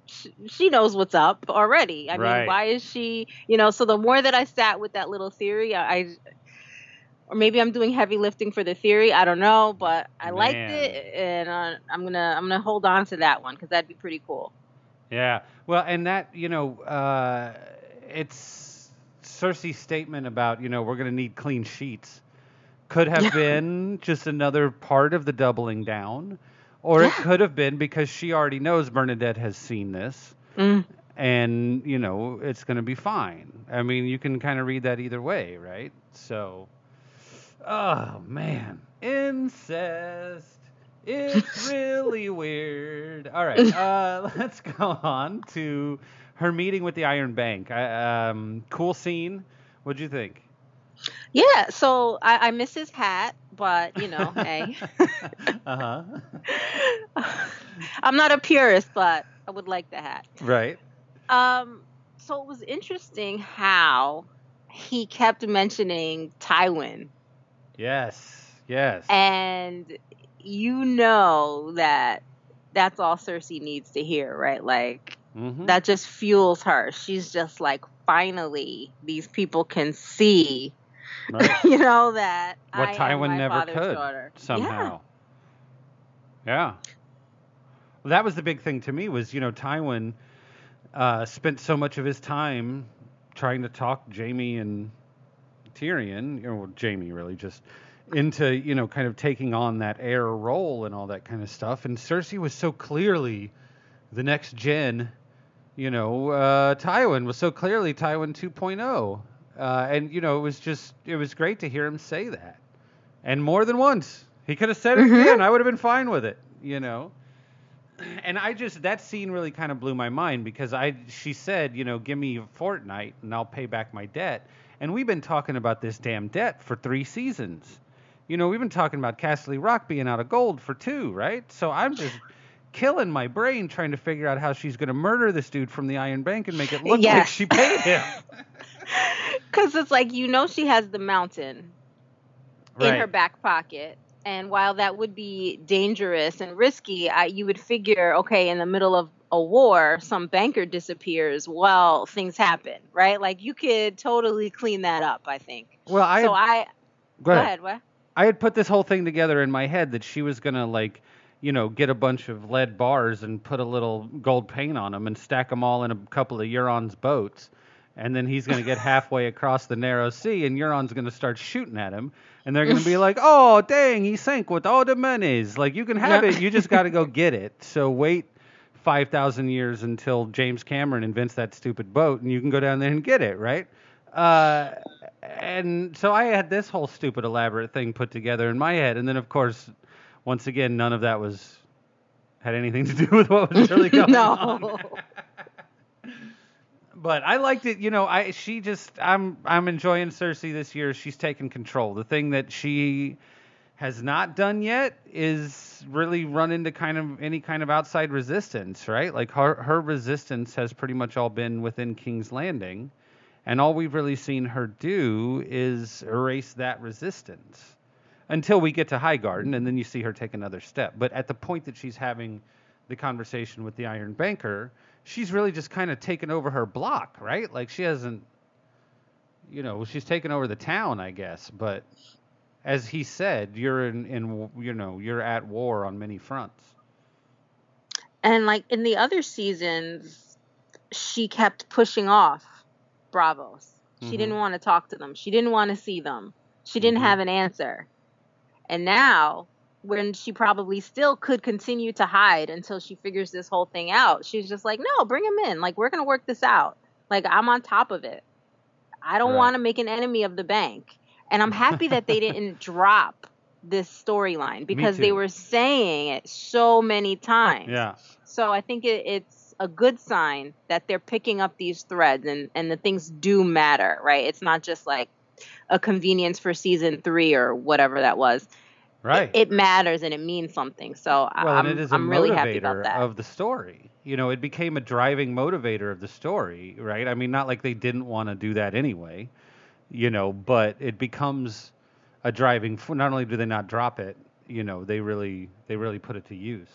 sh- she knows what's up already i Right. mean why is she you know so the more that i sat with that little theory i I- or maybe i'm doing heavy lifting for the theory i don't know but i liked it and uh, i'm gonna i'm gonna hold on to that one because that'd be pretty cool Yeah. Well, and that, you know, uh, it's Cersei's statement about, you know, we're going to need clean sheets could have been just another part of the doubling down, or it could have been because she already knows Bernadette has seen this. Mm. And, you know, it's going to be fine. I mean, you can kind of read that either way, right? So, oh, man. Incest. It's really weird. All right, uh, let's go on to her meeting with the Iron Bank. I, um, cool scene. What'd you think? yeah so I, I miss his hat but you know hey uh huh. I'm not a purist, but I would like the hat. Right. Um, so it was interesting how he kept mentioning Tywin, Yes. Yes. and you know that that's all Cersei needs to hear, right? Like Mhm. that just fuels her. She's just like, finally, these people can see, Right. you know, that What I Tywin never could daughter. somehow. Yeah. Well, that was the big thing to me was you know Tywin uh, spent so much of his time trying to talk Jaime and Tyrion, or well, Jaime really just into you know kind of taking on that heir role and all that kind of stuff. And Cersei was so clearly the next gen. You know, uh, Tywin was so clearly Tywin 2.0, uh, and you know it was just it was great to hear him say that, and more than once He could have said it Mhm. again. I would have been fine with it, you know. And I just that scene really kind of blew my mind because I she said, you know, give me a fortnight and I'll pay back my debt. And we've been talking about this damn debt for three seasons. You know, we've been talking about Casterly Rock being out of gold for two, right? So I'm just killing my brain trying to figure out how she's going to murder this dude from the Iron Bank and make it look like she paid him. Because it's like you know she has the mountain in her back pocket. And while that would be dangerous and risky, I, you would figure, okay, in the middle of a war, some banker disappears. Well, things happen, right? Like you could totally clean that up. I think. Well, I so had- I go ahead. What? I had put this whole thing together in my head that she was gonna like, you know, get a bunch of lead bars and put a little gold paint on them and stack them all in a couple of Euron's boats, and then he's gonna get halfway across the narrow sea and Euron's gonna start shooting at him, and they're gonna be like, "Oh, dang, he sank with all the monies. Like you can have Yeah. it, you just gotta go get it." So wait. 5,000 years until James Cameron invents that stupid boat and you can go down there and get it, right? Uh, and so I had this whole stupid elaborate thing put together in my head, and then of course, once again, none of that was had anything to do with what was really going No. on. but I liked it. You know, I she just I'm I'm enjoying Cersei this year. She's taken control. The thing that she has not done yet is really run into kind of any kind of outside resistance, right? Like her her resistance has pretty much all been within King's Landing. And all we've really seen her do is erase that resistance until we get to High Garden, and then you see her take another step. But at the point that she's having the conversation with the Iron Banker, she's really just kind of taken over her block, right? Like she hasn't, you know, she's taken over the town, I guess. But as he said, you're in, in you know, you're at war on many fronts. And like in the other seasons, she kept pushing off Braavos. She Mhm. didn't want to talk to them. She didn't want to see them. She didn't Mhm. have an answer. And now, when she probably still could continue to hide until she figures this whole thing out, she's just like, no, bring him in. Like, we're going to work this out. Like, I'm on top of it. I don't Right. want to make an enemy of the bank. And I'm happy that they didn't drop this storyline because they were saying it so many times. Yeah. So I think it, it's a good sign that they're picking up these threads and, and the things do matter, right? It's not just like a convenience for season three or whatever that was. Right. It, it matters and it means something. So well, I'm, it is I'm really happy about that. of the story. You know, it became a driving motivator of the story, right? I mean, not like they didn't want to do that anyway, you know, but it becomes a driving. Not only do they not drop it, you know, they really they really put it to use.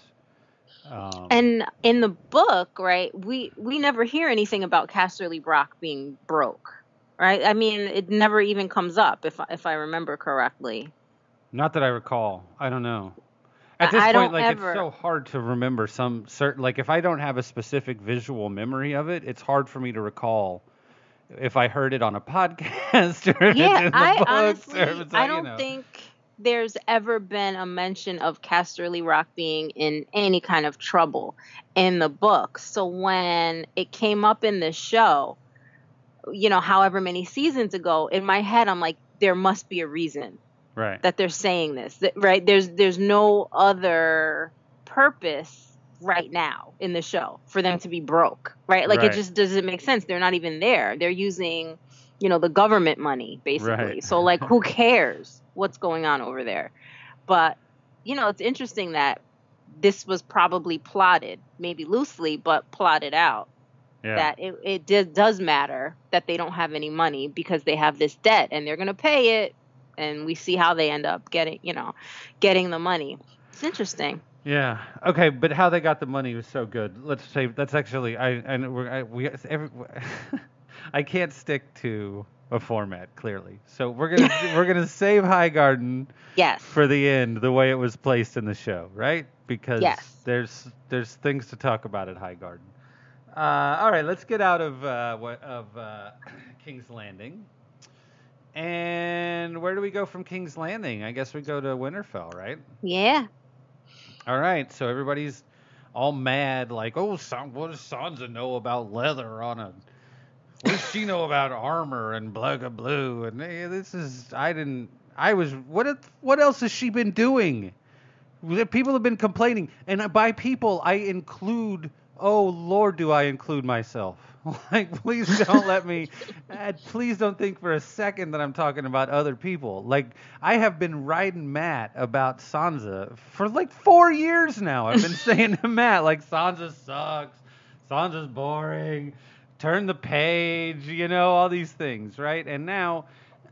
Um, and in the book, right, we we never hear anything about Casterly Rock being broke, right? I mean, it never even comes up if I- if I remember correctly. Not that I recall. I don't know. At this I point, like ever- it's so hard to remember some certain. Like if I don't have a specific visual memory of it, it's hard for me to recall if I heard it on a podcast or if yeah, it's in the I books honestly, it's I don't know. think there's ever been a mention of Casterly Rock being in any kind of trouble in the book. So when it came up in the show, you know, however many seasons ago, in my head, I'm like, there must be a reason Right. that they're saying this, that, right? There's there's no other purpose right now in the show for them to be broke, right? Like Right. it just doesn't make sense. They're not even there. They're using, you know, the government money basically. Right. So like who cares what's going on over there? But you know, it's interesting that this was probably plotted, maybe loosely, but plotted out yeah. that it, it did, does matter that they don't have any money because they have this debt and they're going to pay it and we see how they end up getting you know getting the money it's interesting Yeah. Okay, but how they got the money was so good. Let's say that's actually I and we're I, we every, I can't stick to a format clearly. So we're gonna we're gonna save High Garden yes for the end the way it was placed in the show, right? Because Yes. there's there's things to talk about at High Garden. Uh, all right, let's get out of uh, what of uh, King's Landing. And where do we go from King's Landing? I guess we go to Winterfell, right? yeah All right, so everybody's all mad, like, oh, San- what does Sansa know about leather on a? What does she know about armor and blah blue? And eh, this is, I didn't, I was what if- what else has she been doing? People have been complaining, and by people I include. Oh Lord, do I include myself? Like, please don't let me. please don't think for a second that I'm talking about other people. Like, I have been riding Matt about Sansa for like four years now. I've been saying to Matt, like, Sansa sucks. Sansa's boring. Turn the page. You know all these things, right? And now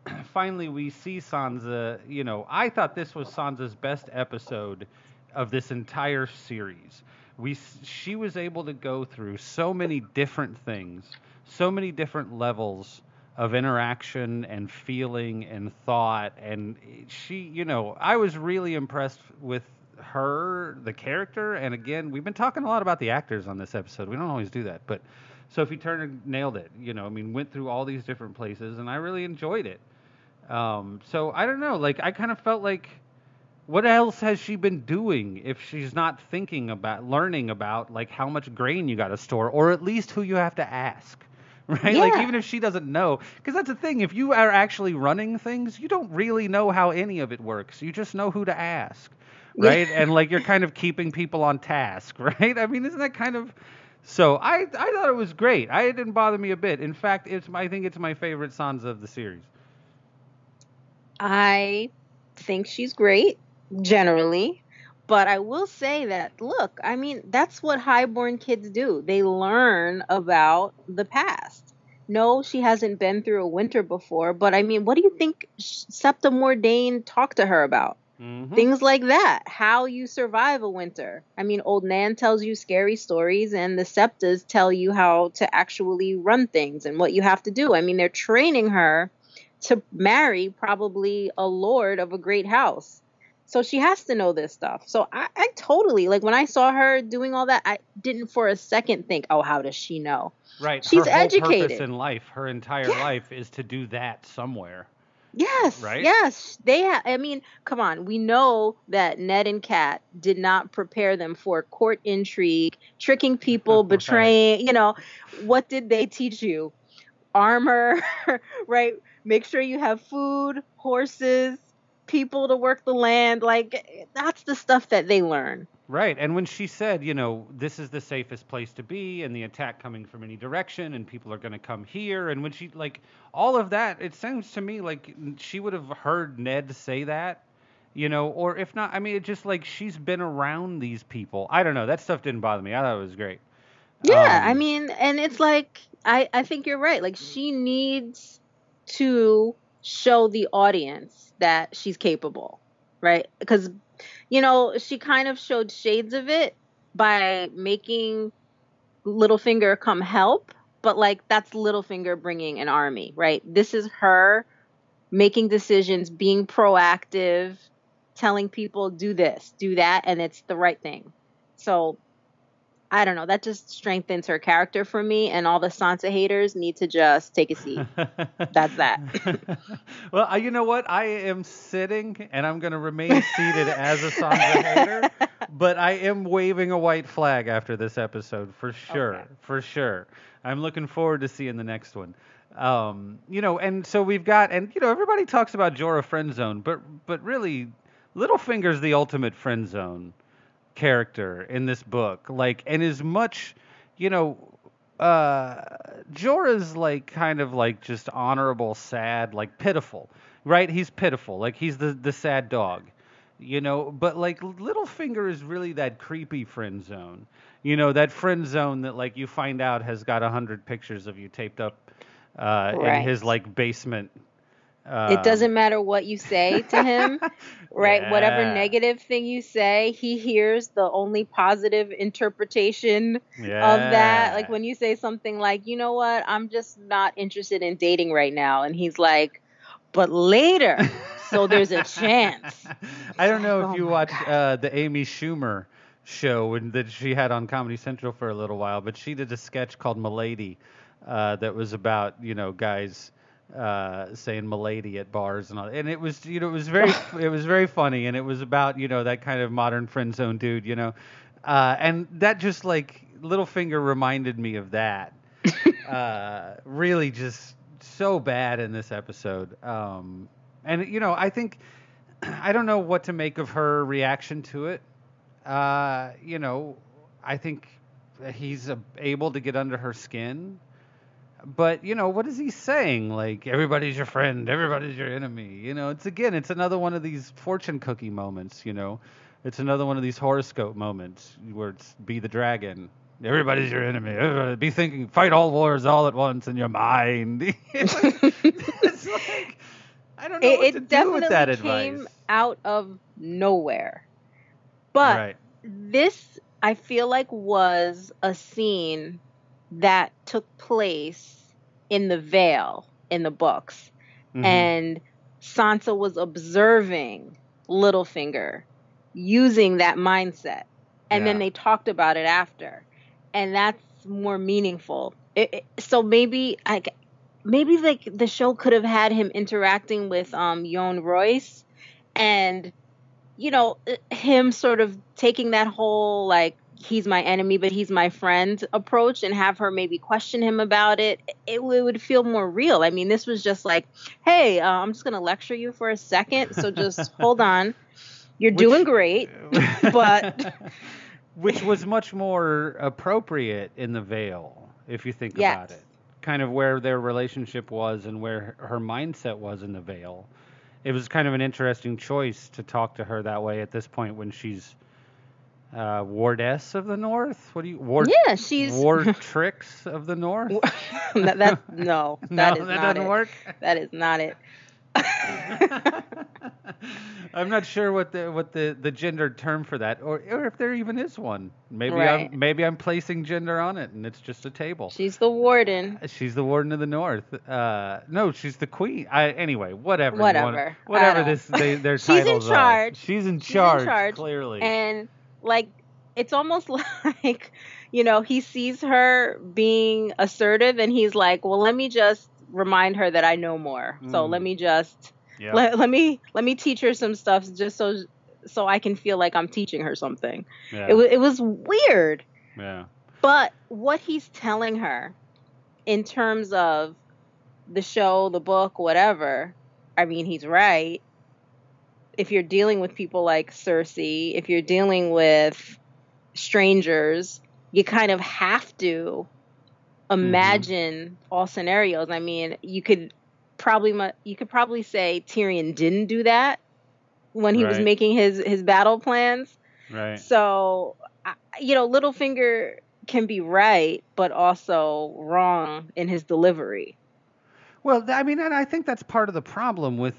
finally we see Sansa. You know, I thought this was Sansa's best episode of this entire series. We she was able to go through so many different things, so many different levels of interaction and feeling and thought and she, you know, I was really impressed with her, the character, and again, we've been talking a lot about the actors on this episode. We don't always do that, but Sophie Turner nailed it. You know, I mean, went through all these different places, and I really enjoyed it. Um, so I don't know. Like, I kind of felt like, what else has she been doing if she's not thinking about learning about like how much grain you got to store, or at least who you have to ask, right? Like, even if she doesn't know, because that's the thing. If you are actually running things, you don't really know how any of it works. You just know who to ask, Yeah. right? and like you're kind of keeping people on task, right? I mean, isn't that kind of so I I thought it was great. I it didn't bother me a bit. In fact, it's my- I think it's my favorite Sansa of the series. I think she's great generally, but I will say that look, I mean, that's what highborn kids do. They learn about the past. No, she hasn't been through a winter before, but I mean, what do you think Septa Mordane talked to her about? Mhm. Things like that. How you survive a winter. I mean, Old Nan tells you scary stories, and the Septas tell you how to actually run things and what you have to do. I mean, they're training her to marry probably a lord of a great house. So she has to know this stuff. So I, I totally like when I saw her doing all that, I didn't for a second think, oh, how does she know? Right. She's her whole educated. purpose in life, her entire Yeah. life, is to do that somewhere. Yes. Right? Yes. They ha- I mean, come on. We know that Ned and Kat did not prepare them for court intrigue, tricking people, betraying, you know, what did they teach you? Armor, right? Make sure you have food, horses, people to work the land. Like that's the stuff that they learn. Right. And when she said, you know, this is the safest place to be, and the attack coming from any direction, and people are going to come here, and when she, like, all of that, it sounds to me like she would have heard Ned say that, you know, or if not, I mean, it just like she's been around these people. I don't know. That stuff didn't bother me. I thought it was great. Yeah, I Um, mean, and it's like I I think you're right. Like she needs to show the audience that she's capable, right? Because you know, she kind of showed shades of it by making Littlefinger come help, but like that's Littlefinger bringing an army, right? This is her making decisions, being proactive, telling people do this, do that, and it's the right thing. So I don't know. That just strengthens her character for me, and all the Sansa haters need to just take a seat. That's that. well, uh, you know what? I am sitting, and I'm going to remain seated as a Sansa hater, but I am waving a white flag after this episode for sure, Okay. for sure. I'm looking forward to seeing the next one. Um, you know, and so we've got, and you know, everybody talks about Jorah friend zone, but but really, Littlefinger's the ultimate friend zone character in this book. Like, and as much, you know, uh, Jorah's like kind of like just honorable, sad, like pitiful, right? He's pitiful, like he's the the sad dog, you know. But like Littlefinger is really that creepy friend zone, you know, that friend zone that like you find out has got a hundred pictures of you taped up uh, in his like basement. It doesn't matter what you say to him, right? Whatever negative thing you say, he hears the only positive interpretation yeah. of that. Like when you say something like, you know what, I'm just not interested in dating right now. And he's like, but later. so there's a chance. I don't know if oh you my watched uh, the Amy Schumer show that she had on Comedy Central for a little while, but she did a sketch called Milady uh, that was about you know guys uh, saying Milady at bars and all, and it was you know it was very it was very funny, and it was about you know that kind of modern friend zone dude, you know, uh, and that just like Littlefinger reminded me of that. uh, really just so bad in this episode. Um, and you know, I think I don't know what to make of her reaction to it. Uh, you know, I think he's able to get under her skin. But you know, what is he saying? Like everybody's your friend, everybody's your enemy. You know, it's again, it's another one of these fortune cookie moments. You know, it's another one of these horoscope moments where it's be the dragon. Everybody's your enemy. Everybody be thinking, fight all wars all at once in your mind. it's like, I don't know it, what it to do definitely with that came advice. out of nowhere. But right. this, I feel like, was a scene that took place in the veil in the books, Mhm. and Sansa was observing Littlefinger using that mindset, and then they talked about it after, and that's more meaningful. It, it- so maybe like maybe like the show could have had him interacting with um Yohn Royce, and you know him sort of taking that whole like he's my enemy but he's my friend approach and have her maybe question him about it it, w- would feel more real i mean this was just like hey uh, i'm just going to lecture you for a second so just hold on you're Which- doing great but- which was much more appropriate in the Veil, if you think Yes. about it. Kind of where their relationship was and where her mindset was in the Veil. It was kind of an interesting choice to talk to her that way at this point when she's uh, wardess of the North. What do you ward? yeah she's Ward tricks of the North. that, that no that no, is that not doesn't it work. that is not it I'm not sure what the what the, the gendered term for that, or or if there even is one. Maybe Right. I'm maybe I'm placing gender on it, and it's just a table. she's the warden She's the warden of the north. Uh, no, she's the queen. I, anyway, whatever. you wanna- Whatever. Whatever this they, their She's in titles are. She's in charge. She's in charge, Clearly. and like it's almost like you know he sees her being assertive and he's like well let me just remind her that i know more so Mm. let me just yeah. let, let me let me teach her some stuff just so so i can feel like i'm teaching her something yeah. it, it was weird yeah. but what he's telling her in terms of the show, the book, whatever, I mean, he's right. If you're dealing with people like Cersei, if you're dealing with strangers, you kind of have to mm-hmm. imagine all scenarios. I mean, you could probably you could probably say Tyrion didn't do that when he was making his his battle plans. Right. So, you know, Littlefinger can be right, but also wrong in his delivery. Well, I mean, and I think that's part of the problem with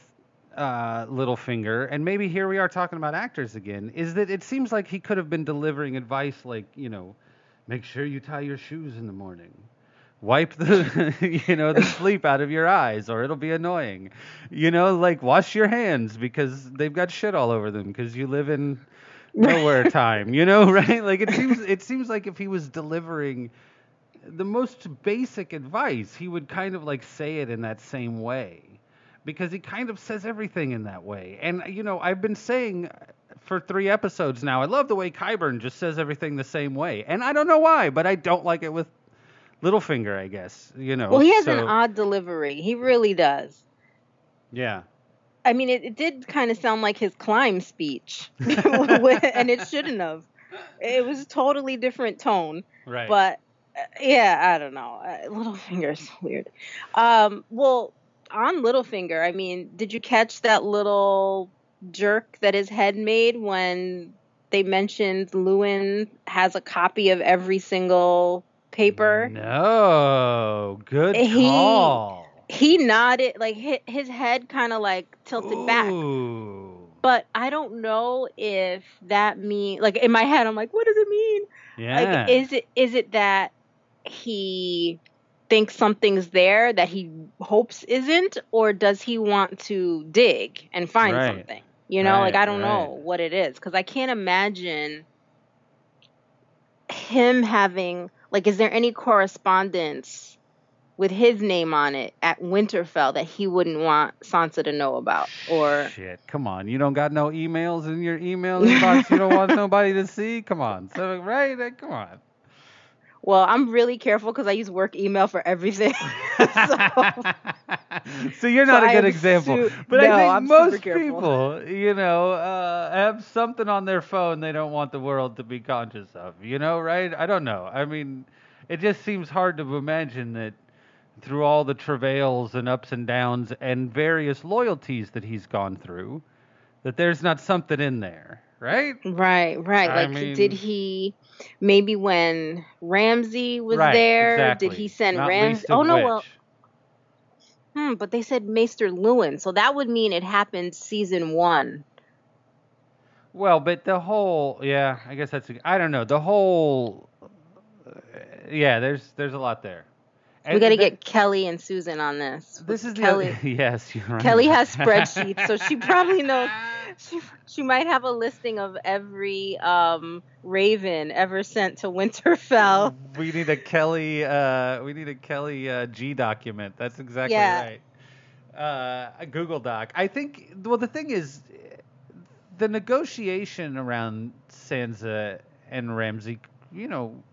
uh, Littlefinger, and maybe here we are talking about actors again, is that it seems like he could have been delivering advice like, you know, make sure you tie your shoes in the morning. Wipe the, you know, the sleep out of your eyes, or it'll be annoying. You know, like wash your hands because they've got shit all over them because you live in nowhere time. You know, right? Like it seems, it seems like if he was delivering the most basic advice, he would kind of like say it in that same way because he kind of says everything in that way. And you know, I've been saying for 3 episodes now, I love the way Qyburn just says everything the same way. And I don't know why, but I don't like it with Littlefinger, I guess, you know. Well, he has an odd delivery. He really does. Yeah. I mean, it, it did kind of sound like his climb speech, and it shouldn't have. It was a totally different tone. Right. But uh, yeah, I don't know. Uh, Littlefinger's weird. Um, well, on Littlefinger, I mean, did you catch that little jerk that his head made when they mentioned Lewin has a copy of every single paper? No, good He- call. He nodded, like his head kind of like tilted back. But I don't know if that means, like in my head I'm like, what does it mean? Yeah. Like, is it is it that he thinks something's there that he hopes isn't, or does he want to dig and find Right. something? You know, like I don't know what it is because I can't imagine him having like. Is there any correspondence with his name on it at Winterfell that he wouldn't want Sansa to know about? Or Shit, come on. You don't got no emails in your email inbox you don't want nobody to see? Come on. So, right? Come on. Well, I'm really careful because I use work email for everything. so, so you're not So a good am example. su- but no, I think I'm most people, you know, uh, have something on their phone they don't want the world to be conscious of. You know, right? I don't know. I mean, it just seems hard to imagine that through all the travails and ups and downs and various loyalties that he's gone through, that there's not something in there, right? right, right. I Like, mean- did he maybe when Ramsay was right, there? exactly. Did he send Not Ramsay? Oh no, which. well, hmm, but they said Maester Luwin, so that would mean it happened season one. Well, but the whole, yeah, I guess that's, I don't know, the whole, uh, yeah, there's there's a lot there. we got to get Kelly and Susan on this. This is Kelly. the yes, you're right. Kelly has spreadsheets, so she probably knows. She, she might have a listing of every um, Raven ever sent to Winterfell. We need a Kelly, uh, we need a Kelly uh, G document. That's exactly Yeah. right. Uh, a Google Doc. I think. Well, the thing is, the negotiation around Sansa and Ramsay. You know,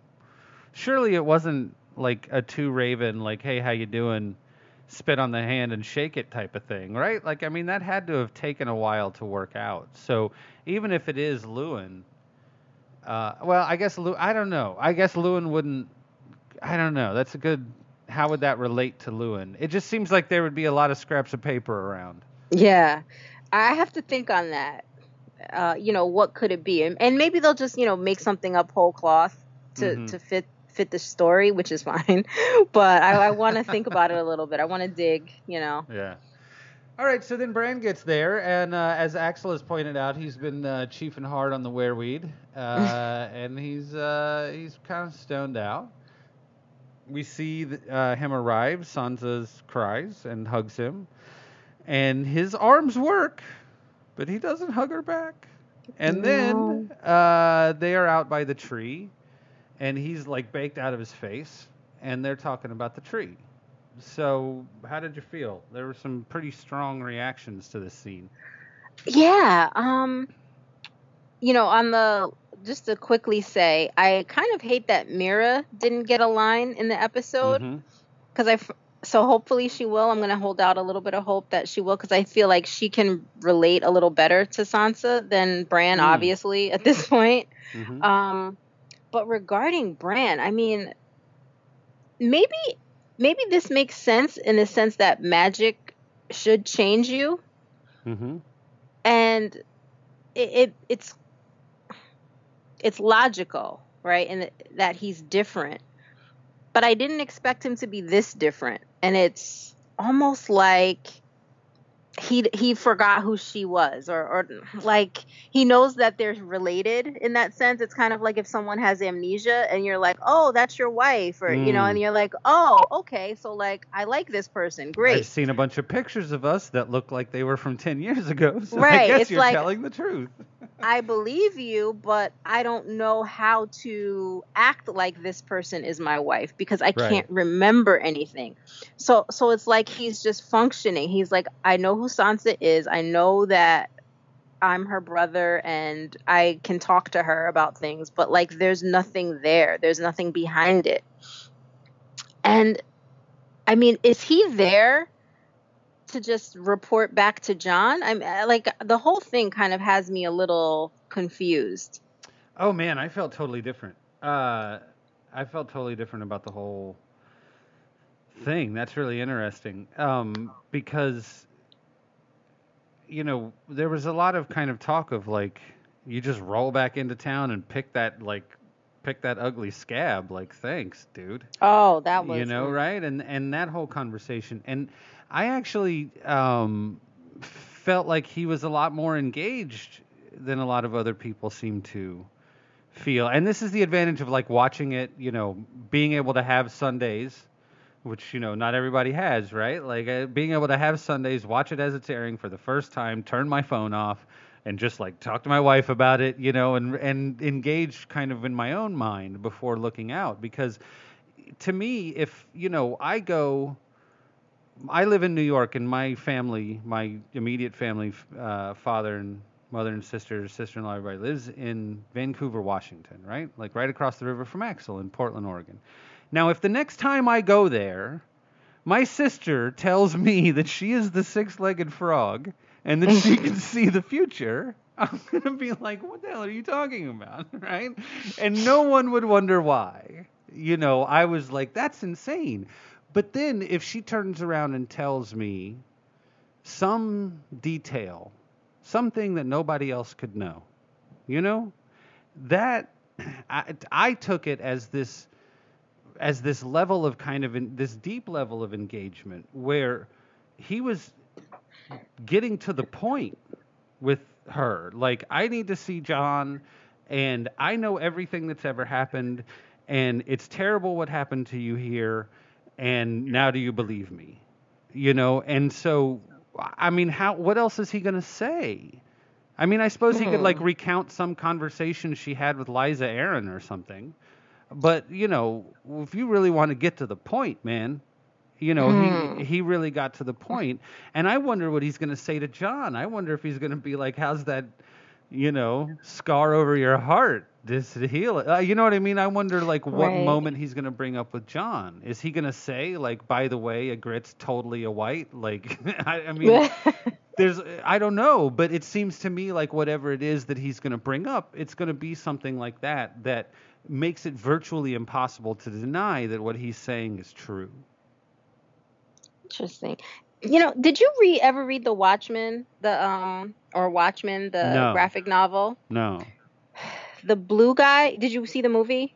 surely it wasn't like a two Raven, like, hey, how you doing? Spit on the hand and shake it type of thing, right? Like, I mean, that had to have taken a while to work out. So even if it is Luwin, uh, well, I guess Lew- I don't know. I guess Luwin wouldn't. I don't know. That's a good. How would that relate to Luwin? It just seems like there would be a lot of scraps of paper around. Yeah, I have to think on that. Uh, you know, what could it be? And, and maybe they'll just, you know, make something up whole cloth to, Mhm. to fit fit the story, which is fine. but I, I want to think about it a little bit. I want to dig, you know. Yeah. All right, so then Bran gets there, and uh, as Axel has pointed out, he's been uh, chiefing hard on the wereweed, uh, and he's uh, he's kind of stoned out. We see th- uh, him arrive. Sansa cries and hugs him, and his arms work, but he doesn't hug her back. And then uh, they are out by the tree, and he's like baked out of his face, and they're talking about the tree. So, how did you feel? There were some pretty strong reactions to this scene. Yeah. Um, you know, on the just to quickly say, I kind of hate that Meera didn't get a line in the episode. Because I f- so hopefully she will. I'm gonna hold out a little bit of hope that she will because I feel like she can relate a little better to Sansa than Bran, Mm. obviously at this point. Mhm. Um, but regarding Bran, I mean, maybe maybe this makes sense in the sense that magic should change you, Mhm. and it, it it's it's logical, right? And that he's different. But I didn't expect him to be this different. And it's almost like he he forgot who she was or or like he knows that they're related in that sense it's kind of like if someone has amnesia and you're like oh that's your wife or you know Mm. and you're like oh okay so like i like this person great. I've seen a bunch of pictures of us that look like they were from 10 years ago. So I Right, guess it's you're like- telling the truth. I believe you, but I don't know how to act like this person is my wife because I Right. can't remember anything. So so it's like he's just functioning. He's like I know who Sansa is. I know that I'm her brother and I can talk to her about things, but like there's nothing there. There's nothing behind it. And I mean, is he there to just report back to Jon? I'm uh, like the whole thing kind of has me a little confused. Oh man, I felt totally different. Uh, I felt totally different about the whole thing. That's really interesting. Um, because you know, there was a lot of kind of talk of like you just roll back into town and pick that like pick that ugly scab. Like, thanks, dude. Oh, that was you know right and and that whole conversation and i actually um felt like he was a lot more engaged than a lot of other people seem to feel and this is the advantage of like watching it you know being able to have sundays which you know not everybody has right like uh, being able to have sundays watch it as it's airing for the first time turn my phone off and just like talk to my wife about it you know and and engage kind of in my own mind before looking out because to me, if you know, I go, I live in New York, and my family, my immediate family, uh, father and mother and sister, sister-in-law, everybody lives in Vancouver, Washington, right? Like right across the river from Axel in Portland, Oregon. Now, if the next time I go there, my sister tells me that she is the six-legged frog and that she can see the future, I'm gonna be like, "What the hell are you talking about?" Right? And no one would wonder why. You know, I was like, "That's insane." But then, if she turns around and tells me some detail, something that nobody else could know, you know, that I, I took it as this as this level of kind of in, this deep level of engagement where he was getting to the point with her. Like, I need to see Jon, and I know everything that's ever happened, and it's terrible what happened to you here, and now do you believe me? You know, and so, I mean, how? What else is he gonna say? I mean, I suppose he could like Hmm. recount some conversation she had with Lysa Arryn or something. But you know, if you really want to get to the point, man, you know, Hmm. he he really got to the point. And I wonder what he's going to say to Jon. I wonder if he's going to be like, "How's that, you know, scar over your heart? Does it heal? Uh, you know what I mean? I wonder like what Right. moment he's going to bring up with Jon. Is he going to say like, "By the way, Ygritte's totally a white"? Like, I, I mean, there's I don't know, but it seems to me like whatever it is that he's going to bring up, it's going to be something like that that makes it virtually impossible to deny that what he's saying is true. Interesting. You know, did you read ever read The Watchmen, the um or Watchmen, the No. graphic novel? No. The blue guy. Did you see the movie?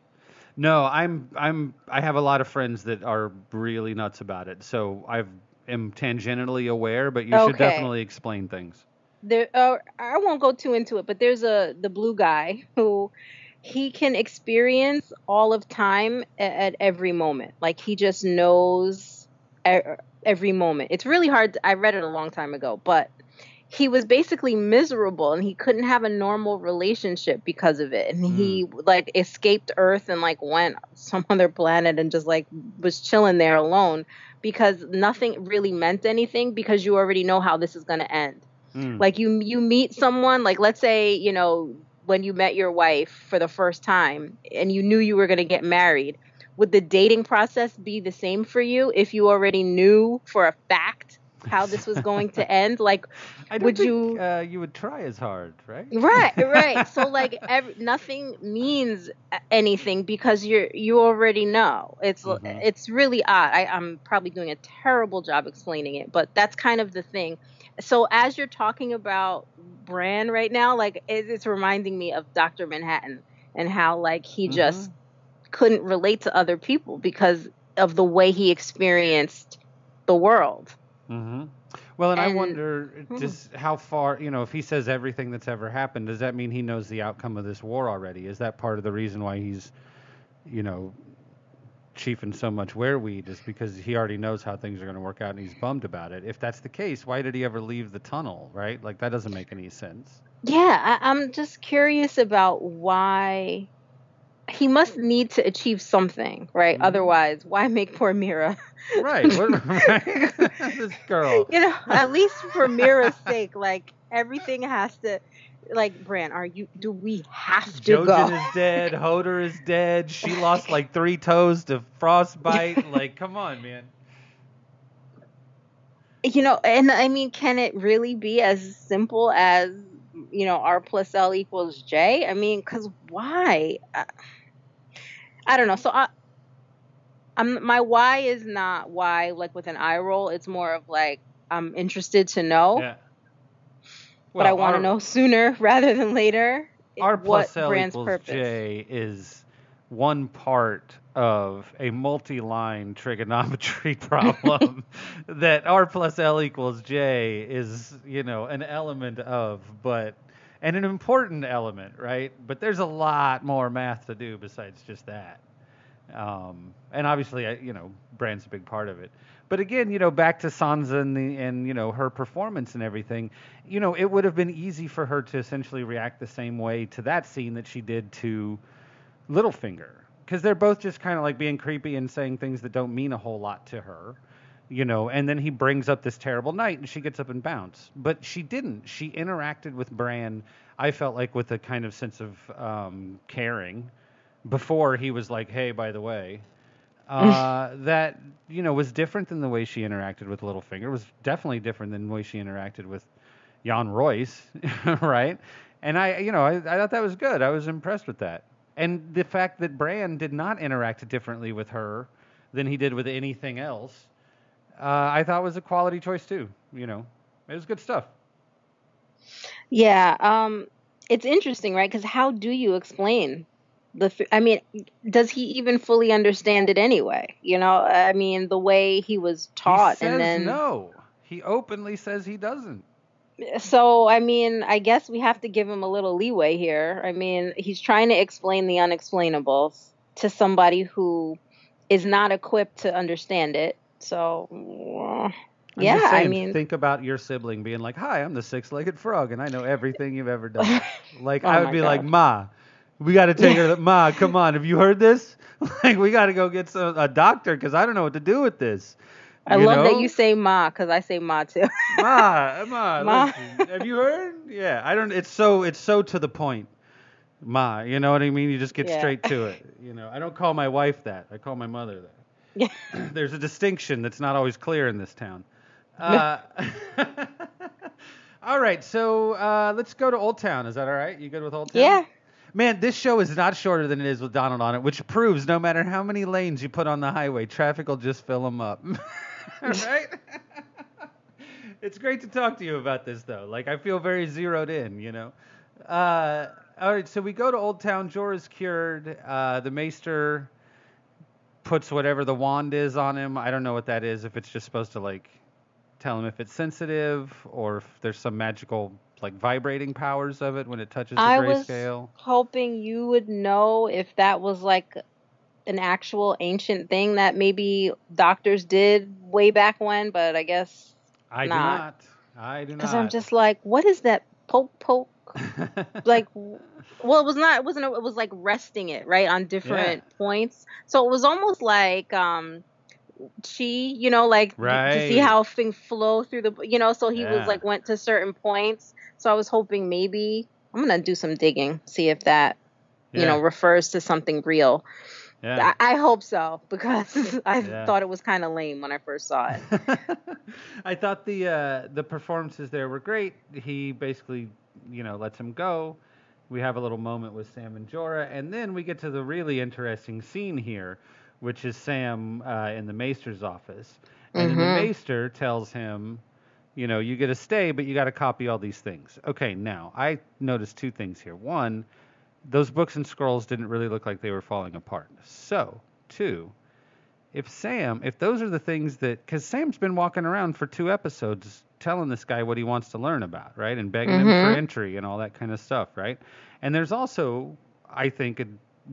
No, I'm I'm I have a lot of friends that are really nuts about it. So I've am tangentially aware, but you should definitely explain things. There uh, I won't go too into it, but there's a the blue guy who he can experience all of time at, at every moment. Like he just knows every moment. It's really hard. I read it a long time ago, but he was basically miserable and he couldn't have a normal relationship because of it. And he like escaped Earth and like went some other planet and just like was chilling there alone because nothing really meant anything because you already know how this is going to end Mm. like you you meet someone like let's say you know when you met your wife for the first time and you knew you were going to get married would the dating process be the same for you if you already knew for a fact how this was going to end? Like I would think, you- uh, you would try as hard, right? right right. So like ev nothing means anything because you're you already know. It's Mhm. it's really odd. I, i'm probably doing a terrible job explaining it but that's kind of the thing so as you're talking about Bran right now like it, it's reminding me of dr manhattan and how like he just couldn't relate to other people because of the way he experienced the world hmm Well, and, I And- wonder Hmm. just how far, you know, if he says everything that's ever happened, does that mean he knows the outcome of this war already? Is that part of the reason why he's, you know, chiefing so much where weed is because he already knows how things are going to work out and he's bummed about it. If that's the case, why did he ever leave the tunnel, right? Like that doesn't make any sense. Yeah, I, I'm just curious about why he must need to achieve something, right? Mhm. Otherwise, why make poor Meera? Right. right? this girl. You know, at least for Meera's sake, like everything has to, like Bran, are you? Do we have to Jojen go? is dead. Hodor is dead. She lost like three toes to frostbite. like, come on, man. you know, and I mean, can it really be as simple as you know, R plus L equals J? I mean, because why? I, I don't know. So I, I'm my why is not why like with an eye roll. It's more of like I'm interested to know, Yeah. But I want to know sooner rather than later. R what plus L Bran's equals purpose. J is one part of a multi-line trigonometry problem that R plus L equals J is, you know, an element of, but and an important element, right? But there's a lot more math to do besides just that. Um, and obviously, I, you know, Bran's a big part of it. But again, you know, back to Sansa and the and you know her performance and everything. You know, it would have been easy for her to essentially react the same way to that scene that she did to Littlefinger, because they're both just kind of like being creepy and saying things that don't mean a whole lot to her. you know, and then he brings up this terrible night and she gets up and bounce. But she didn't. She interacted with Bran, I felt like with a kind of sense of um, caring before he was like, hey, by the way. Uh, that you know was different than the way she interacted with Littlefinger. It was definitely different than the way she interacted with Yohn Royce, right? And I, you know, I, I thought that was good. I was impressed with that. And the fact that Bran did not interact differently with her than he did with anything else, uh, I thought was a quality choice too. You know, it was good stuff. Yeah, um, it's interesting, right? Because how do you explain the? f- I mean, does he even fully understand it anyway? You know, I mean, the way he was taught, he says and then no. He openly says he doesn't. so I mean, I guess we have to give him a little leeway here. I mean, he's trying to explain the unexplainables to somebody who is not equipped to understand it. So, uh, I'm yeah, just I mean, think about your sibling being like, "Hi, I'm the six-legged frog, and I know everything you've ever done." Like Oh I would my be like, "Ma, we got to take her. Ma, come on. Have you heard this? Like we got to go get some, a doctor because I don't know what to do with this." I You love know? that you say ma because I say ma too. Ma, Ma, Ma. listen, have you heard? Yeah, I don't. It's so it's so to the point. Ma, you know what I mean? You just get Yeah. straight to it. You know, I don't call my wife that. I call my mother that. Yeah. There's a distinction that's not always clear in this town. Uh, all right, so uh, let's go to Old Town. Is that all right? You good with Old Town? yeah. Man, this show is not shorter than it is with Donald on it, which proves no matter how many lanes you put on the highway, traffic will just fill them up. right? it's great to talk to you about this, though. Like, I feel very zeroed in, you know? Uh, all right, so we go to Old Town. Jorah's cured. Uh, the Maester puts whatever the wand is on him. I don't know what that is, if it's just supposed to, like, tell him if it's sensitive or if there's some magical, like, vibrating powers of it when it touches the I was hoping you would know if that was like an actual ancient thing that maybe doctors did way back when, but I guess I not. do not. I do not. because I'm just like, what is that poke poke? like well it was not it wasn't it was like resting it right on different points so it was almost like um chi you know like to see how things flow through the you know so he Yeah. was like went to certain points so i was hoping maybe i'm gonna do some digging see if that you know refers to something real yeah. I, I hope so because i Yeah. thought it was kind of lame when i first saw it I thought the uh, the performances there were great. He basically, you know, lets him go. We have a little moment with Sam and Jorah, and then we get to the really interesting scene here, which is Sam uh, in the Maester's office, and then the. Maester tells him, you know, you get to stay, but you got to copy all these things. Okay, now I noticed two things here. One, those books and scrolls didn't really look like they were falling apart. So, two, if Sam, if those are the things that, because Sam's been walking around for two episodes telling this guy what he wants to learn about, right? And begging him Mhm. for entry and all that kind of stuff, right? And there's also, I think, a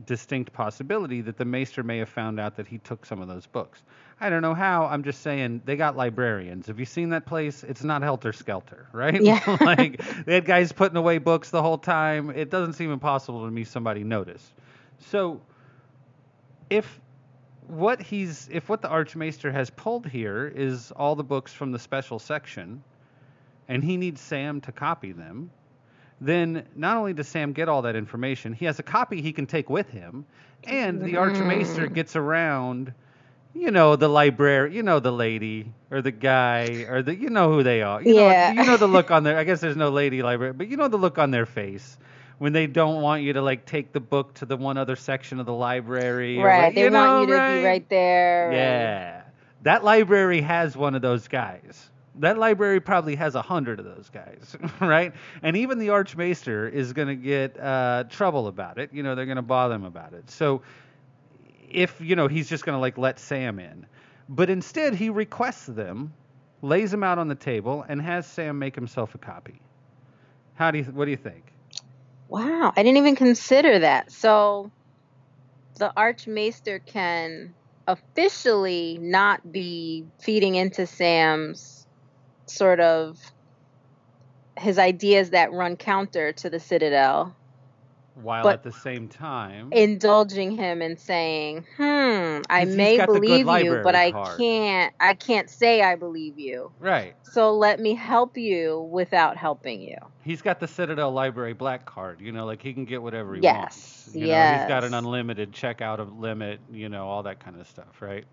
distinct possibility that the Maester may have found out that he took some of those books. I don't know how. I'm just saying they got librarians. Have you seen that place? It's not helter skelter, right? Yeah. like they had guys putting away books the whole time. It doesn't seem impossible to me somebody noticed. So if what he's if what the archmaester has pulled here is all the books from the special section and he needs Sam to copy them, then not only does Sam get all that information, he has a copy he can take with him, and the archmaester gets around you know the library, you know the lady or the guy or the you know who they are. You Yeah. know you know the look on their I guess there's no lady library, but you know the look on their face when they don't want you to like take the book to the one other section of the library. or right what- they you know, want you to right? be right there Yeah. That library has one of those guys. That library probably has a hundred of those guys, right? And even the Archmaester is going to get uh, trouble about it. You know, they're going to bother him about it. So if, you know, he's just going to like let Sam in. But instead, he requests them, lays them out on the table, and has Sam make himself a copy. How do you, what do you think? Wow, I didn't even consider that. So the Archmaester can officially not be feeding into Sam's sort of his ideas that run counter to the Citadel. While But- at the same time, indulging him and saying, "Hmm, I may got the good believe you, but I card. can't. I can't say I believe you. right? So let me help you without helping you." He's got the Citadel Library Black Card. You know, like he can get whatever he Yes, wants. You know, he's got an unlimited checkout of limit. You know, all that kind of stuff, right?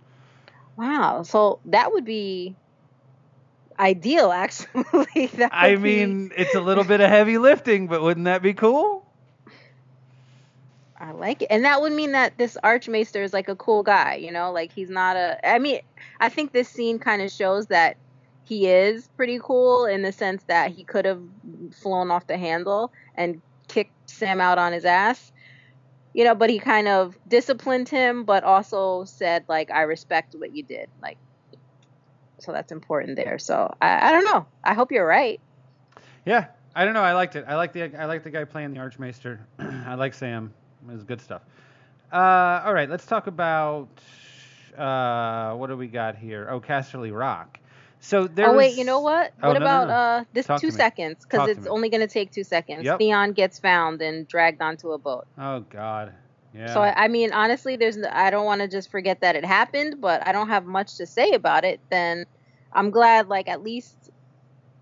Wow. So that would be ideal, actually. I would be- mean, it's a little bit of heavy lifting, but wouldn't that be cool? I like it. And that would mean that this Archmaester is like a cool guy, you know? Like he's not a I mean, I think this scene kind of shows that he is pretty cool in the sense that he could have flown off the handle and kicked Sam out on his ass. You know, but he kind of disciplined him but also said like I respect what you did. Like so that's important there. So I, I don't know. I hope you're right. Yeah, I don't know. I liked it. I like the I like the guy playing the Archmaester. I like Sam. It was good stuff. Uh, all right, let's talk about uh, what do we got here? Oh, Casterly Rock. So there. oh wait, was- you know what? Oh, what no, no, about no. uh this Talk two seconds? Because it's only gonna take two seconds. Yep. Theon gets found and dragged onto a boat. Oh God. Yeah. So I, I mean, honestly, there's I don't want to just forget that it happened, but I don't have much to say about it. Then I'm glad, like at least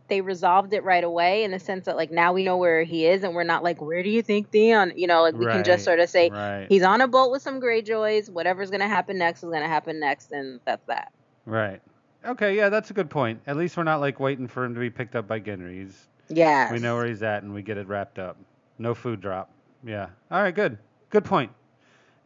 they resolved it right away in the sense that like now we know where he is, and we're not like, where do you think Theon? You know, like we can just sort of say right. he's on a boat with some Greyjoys. Whatever's gonna happen next is gonna happen next, and that's that. Right. Okay. Yeah, that's a good point. At least we're not like waiting for him to be picked up by Gendry. He's, Yeah. we know where he's at, and we get it wrapped up. No food drop. Yeah. All right. Good. Good point.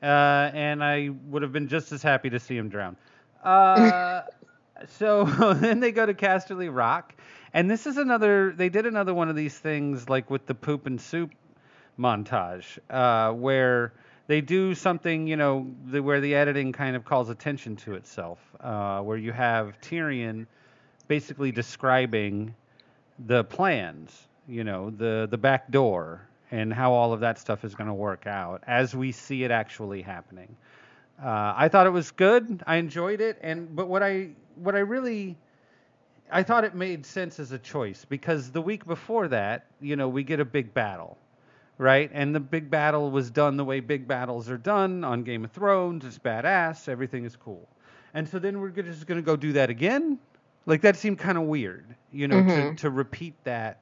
Uh, and I would have been just as happy to see him drown. Uh, so then they go to Casterly Rock, and this is another. They did another one of these things like with the poop and soup montage, uh, where they do something, you know, the, where the editing kind of calls attention to itself, uh, where you have Tyrion basically describing the plans, you know, the the back door and how all of that stuff is going to work out as we see it actually happening. Uh, I thought it was good. I enjoyed it, and but what I what I really I thought it made sense as a choice because the week before that, you know, we get a big battle, right? And the big battle was done the way big battles are done on Game of Thrones. It's badass. Everything is cool. And so then we're just going to go do that again? Like that seemed kind of weird, you know, to, Mhm. to repeat that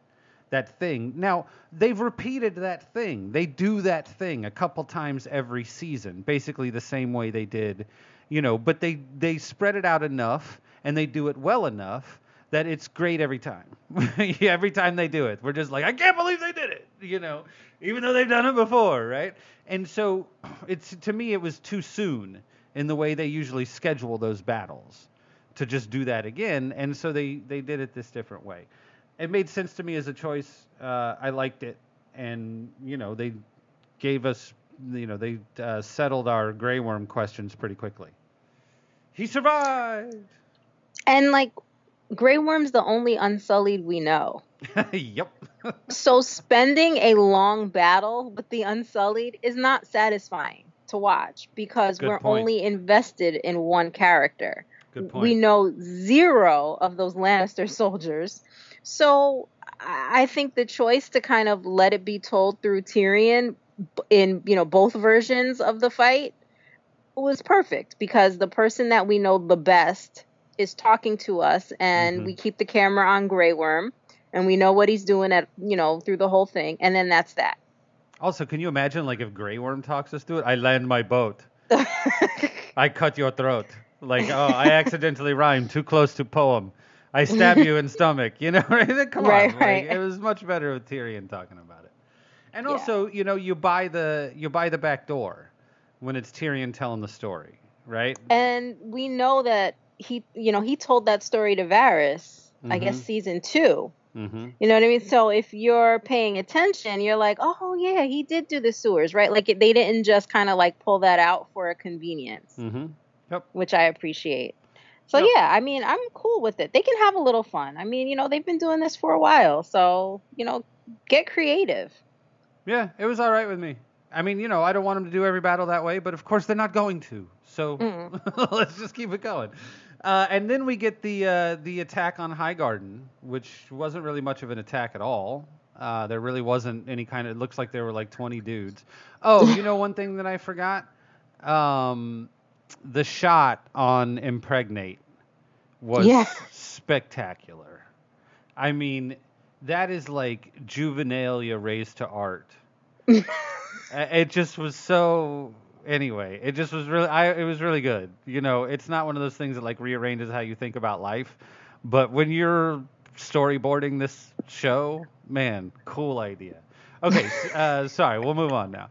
that thing. Now, they've repeated that thing. They do that thing a couple times every season, basically the same way they did, you know, but they they spread it out enough and they do it well enough that it's great every time. every time they do it. We're just like, I can't believe they did it, you know, even though they've done it before, right? And so it's to me it was too soon in the way they usually schedule those battles to just do that again, and so they they did it this different way. It made sense to me as a choice. Uh, I liked it, and you know they gave us, you know, they uh, settled our Grey Worm questions pretty quickly. He survived. And like, Grey Worm's the only Unsullied we know. yep. So spending a long battle with the Unsullied is not satisfying to watch because Good we're point. only invested in one character. Good point. We know zero of those Lannister soldiers. So I I think the choice to kind of let it be told through Tyrion in, you know, both versions of the fight was perfect because the person that we know the best is talking to us and Mhm. we keep the camera on Grey Worm and we know what he's doing at, you know, through the whole thing and then that's that. Also, can you imagine like if Grey Worm talks us through it? I land my boat. I cut your throat. Like, oh, I accidentally rhymed too close to poem. I stab you in stomach. You know, right? Come Right, on. right. Like, it was much better with Tyrion talking about it. And Yeah. also, you know, you buy the you buy the back door when it's Tyrion telling the story, right? And we know that he, you know, he told that story to Varys, I guess Mhm. season two. Mm-hmm. You know what I mean? So if you're paying attention, you're like, oh yeah, he did do the sewers, right? Like it, they didn't just kind of like pull that out for a convenience, Mm-hmm. which I appreciate. So Yep. yeah, I mean, I'm cool with it. They can have a little fun. I mean, you know, they've been doing this for a while, so you know, get creative. Yeah, it was all right with me. I mean, you know, I don't want them to do every battle that way, but of course they're not going to. So let's just keep it going. Uh, and then we get the uh, the attack on High Garden, which wasn't really much of an attack at all. Uh, there really wasn't any kind of. It looks like there were like 20 dudes. Oh, you know one thing that I forgot. Um, the shot on impregnate was Yeah. spectacular. I mean, that is like juvenilia raised to art. It just was so anyway it just was really i it was really good you know it's not one of those things that like rearranges how you think about life but when you're storyboarding this show man cool idea okay uh, sorry we'll move on now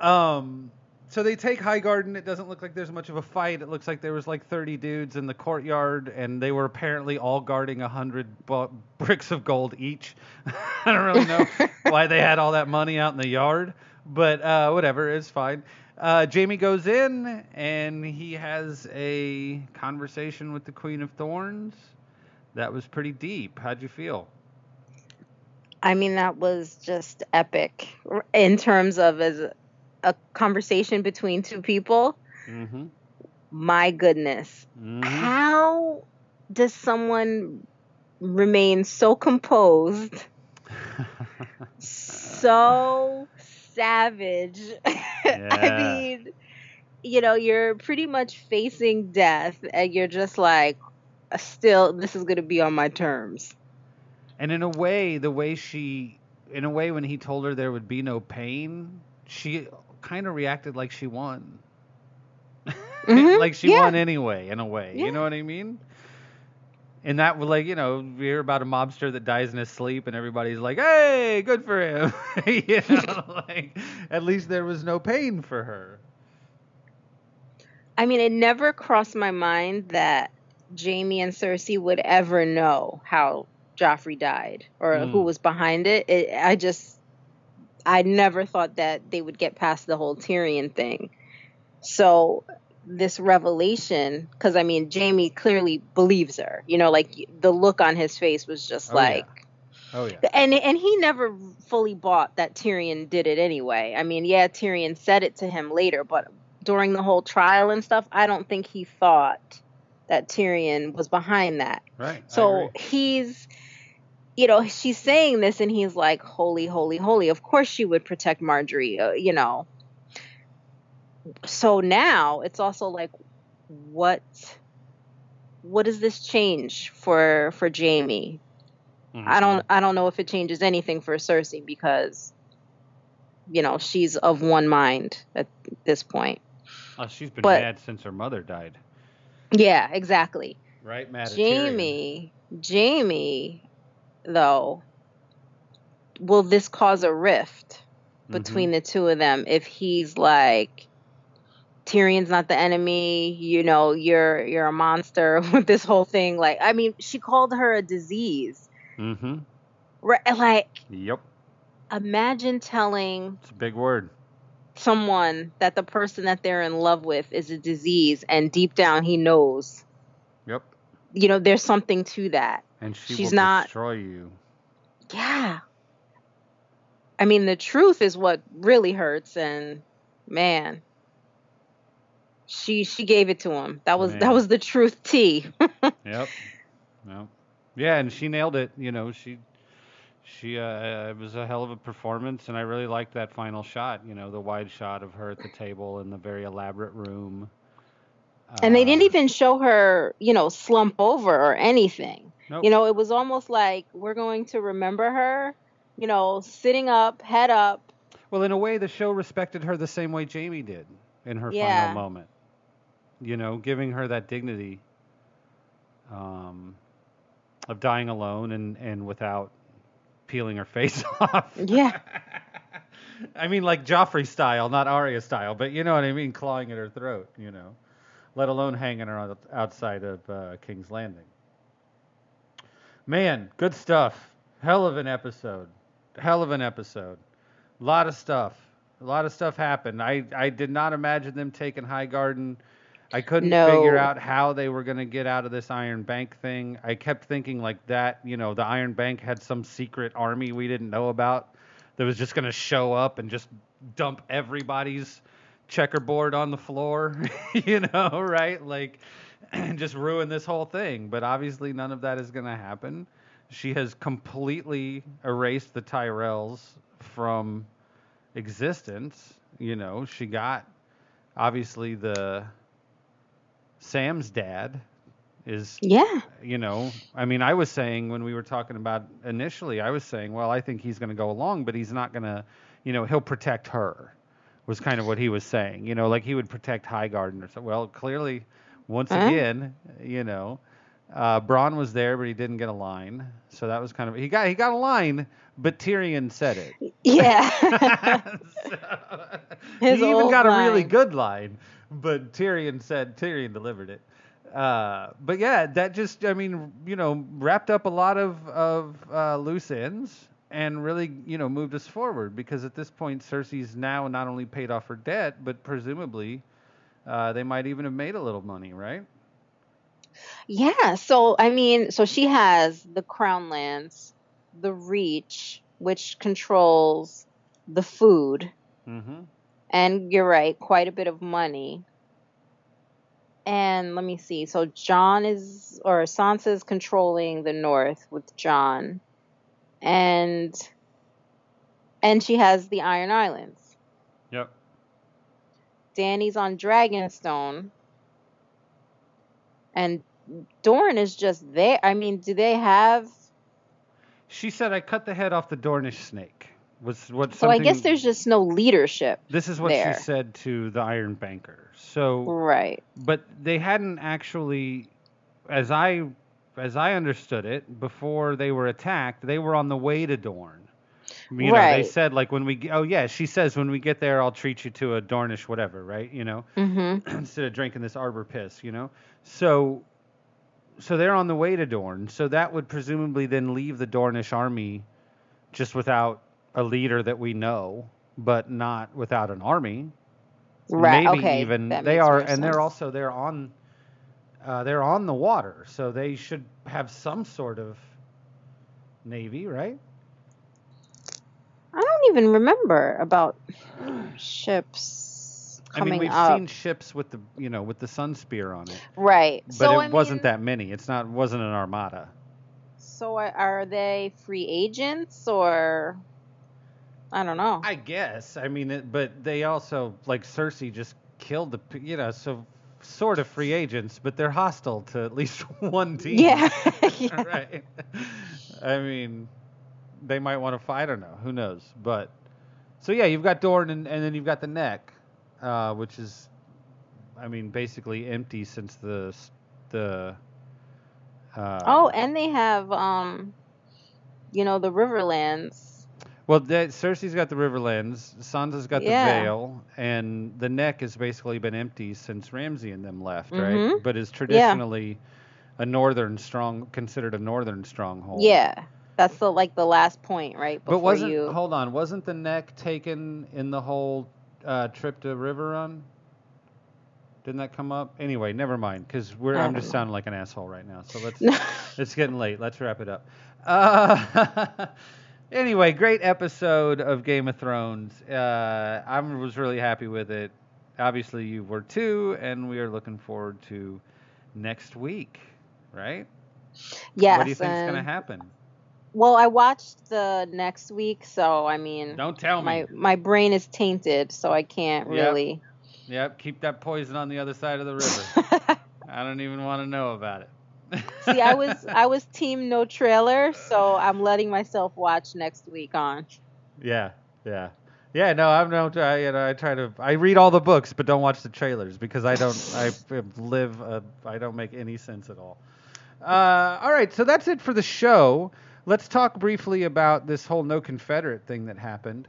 um so they take High Garden. It doesn't look like there's much of a fight. It looks like there was like 30 dudes in the courtyard, and they were apparently all guarding a hundred bu- bricks of gold each. I don't really know why they had all that money out in the yard, but uh, whatever, it's fine. Uh, Jaime goes in, and he has a conversation with the Queen of Thorns. That was pretty deep. How'd you feel? I mean, that was just epic in terms of as a, a conversation between two people. Mm-hmm. My goodness. mm-hmm. How does someone remain so composed, so savage? I mean, you know, you're pretty much facing death and you're just like, still, this is going to be on my terms. And in a way, the way she, in a way, when he told her there would be no pain, she kind of reacted like she won. Mhm, like she yeah. won anyway, in a way. Yeah. You know what I mean? And that was like, you know, we hear about a mobster that dies in his sleep, and everybody's like, "Hey, good for him." you know, like at least there was no pain for her. I mean, it never crossed my mind that Jaime and Cersei would ever know how Joffrey died or Mm. who was behind it. it. I just, I never thought that they would get past the whole Tyrion thing. So this revelation, because I mean, Jaime clearly believes her. You know, like the look on his face was just Oh, yeah. like. Oh yeah. And and he never fully bought that Tyrion did it anyway. I mean, yeah, Tyrion said it to him later, but during the whole trial and stuff, I don't think he thought that Tyrion was behind that. Right. So he's you know, she's saying this and he's like, "Holy, holy, holy." Of course she would protect Margaery, uh, you know. So now it's also like what what does this change for for Jaime? I don't I don't know if it changes anything for Cersei because you know, she's of one mind at this point. Oh, she's been but- mad since her mother died. Yeah, exactly. Right, mad. Jaime, Jaime though, will this cause a rift Mhm. between the two of them if he's like Tyrion's not the enemy, you know, you're you're a monster with this whole thing like I mean, she called her a disease. Mm-hmm. Right, like Yep. imagine telling It's a big word. someone that the person that they're in love with is a disease and deep down he knows Yep. you know there's something to that And she She's will not- destroy you. yeah i mean the truth is what really hurts and man she she gave it to him that was Man. that was the truth tea Yep. Yep. Yeah, and she nailed it. You know, she she uh it was a hell of a performance and I really liked that final shot, you know, the wide shot of her at the table in the very elaborate room. and they didn't Uh, even show her you know slump over or anything nope. you know it was almost like we're going to remember her you know sitting up head up Well, in a way the show respected her the same way Jaime did in her Yeah. final moment. You know, giving her that dignity um of dying alone and and without peeling her face off. yeah I mean, like Joffrey style, not Arya style, but you know what I mean, clawing at her throat, you know, let alone hanging her outside of uh, King's Landing. Man, good stuff. Hell of an episode. Hell of an episode. A lot of stuff. A lot of stuff happened. I, I did not imagine them taking High Garden. I couldn't figure out how they were going to get out of this Iron Bank thing. I kept thinking like that, you know, the Iron Bank had some secret army we didn't know about that was just going to show up and just dump everybody's checkerboard on the floor, you know, right? Like, and just ruin this whole thing. But obviously, none of that is going to happen. She has completely erased the Tyrells from existence. You know, she got obviously the Sam's dad is Yeah. you know, I mean, I was saying when we were talking about initially, I was saying, well, I think he's going to go along, but he's not going to, you know, he'll protect her. Was kind of what he was saying, you know, like he would protect Highgarden or so. Well, clearly, once Huh? again, you know, uh, Bronn was there, but he didn't get a line, so that was kind of he got he got a line, but Tyrion said it. Yeah. So- he even got a really good line, but Tyrion said Tyrion delivered it. Uh, but yeah, that just I mean you know wrapped up a lot of of uh, loose ends and really you know moved us forward because at this point Cersei's now not only paid off her debt but presumably uh, they might even have made a little money, right? Yeah, so I mean, so she has the crown lands, the reach, which controls the food, Mm-hmm. And you're right, quite a bit of money. And let me see. So Jon is or Sansa is controlling the north with Jon. And and she has the Iron Islands. Yep. Dany's on Dragonstone. And Dorne is just there. I mean, do they have She said I cut the head off the Dornish snake. Was what So I guess there's just no leadership. This is what there. she said to the Iron Banker. So, Right. but they hadn't actually, as I as I understood it, before they were attacked, they were on the way to Dorne. You know, they said like when we oh yeah, she says when we get there, I'll treat you to a Dornish whatever, right? You know, mm-hmm. instead of drinking this arbor piss, you know. So, so they're on the way to Dorne. So that would presumably then leave the Dornish army just without a leader that we know, but not without an army. Right. Maybe okay. even that they are, and sense. they're also they're on, uh, they're on the water, so they should have some sort of navy, right? I don't even remember about ships Coming I mean, we've up. seen ships with the you know with the sun spear on it, right. but so it I wasn't mean, that many. It's not wasn't an armada. So are they free agents or I don't know. I guess. I mean, it, but they also like Cersei just killed the you know so sort of free agents, but they're hostile to at least one team. Yeah. Yeah. right. I mean, they might want to fight. I don't know. Who knows? But so yeah, you've got Dorne, and, and then you've got the neck, uh, which is, I mean, basically empty since the the. Uh, oh, and they have um you know the Riverlands. Well, that, Cersei's got the Riverlands, Sansa's got Yeah. the Vale, and the Neck has basically been empty since Ramsay and them left, right? Mhm. But is traditionally a northern strong, considered a northern stronghold. Yeah. That's the like the last point, right? Before But wasn't you hold on, wasn't the Neck taken in the whole uh, trip to River Run? Didn't that come up? Anyway, never mind, because we're I I'm don't just know. sounding like an asshole right now. So let's it's getting late. Let's wrap it up. Uh, anyway, great episode of Game of Thrones. Uh, I was really happy with it. Obviously, you were too, and we are looking forward to next week, right? yes. what do you think's going to happen? Well, I watched the next week, so I mean Don't tell my me. my brain is tainted, so I can't Yep. really Yep, keep that poison on the other side of the river. I don't even want to know about it. See, I was I was team no trailer, so I'm letting myself watch next week on. Yeah, yeah, yeah. No, I'm no. I, you know, I try to. I read all the books, but don't watch the trailers because I don't. I live. A, I don't make any sense at all. Uh, all right, so that's it for the show. Let's talk briefly about this whole no Confederate thing that happened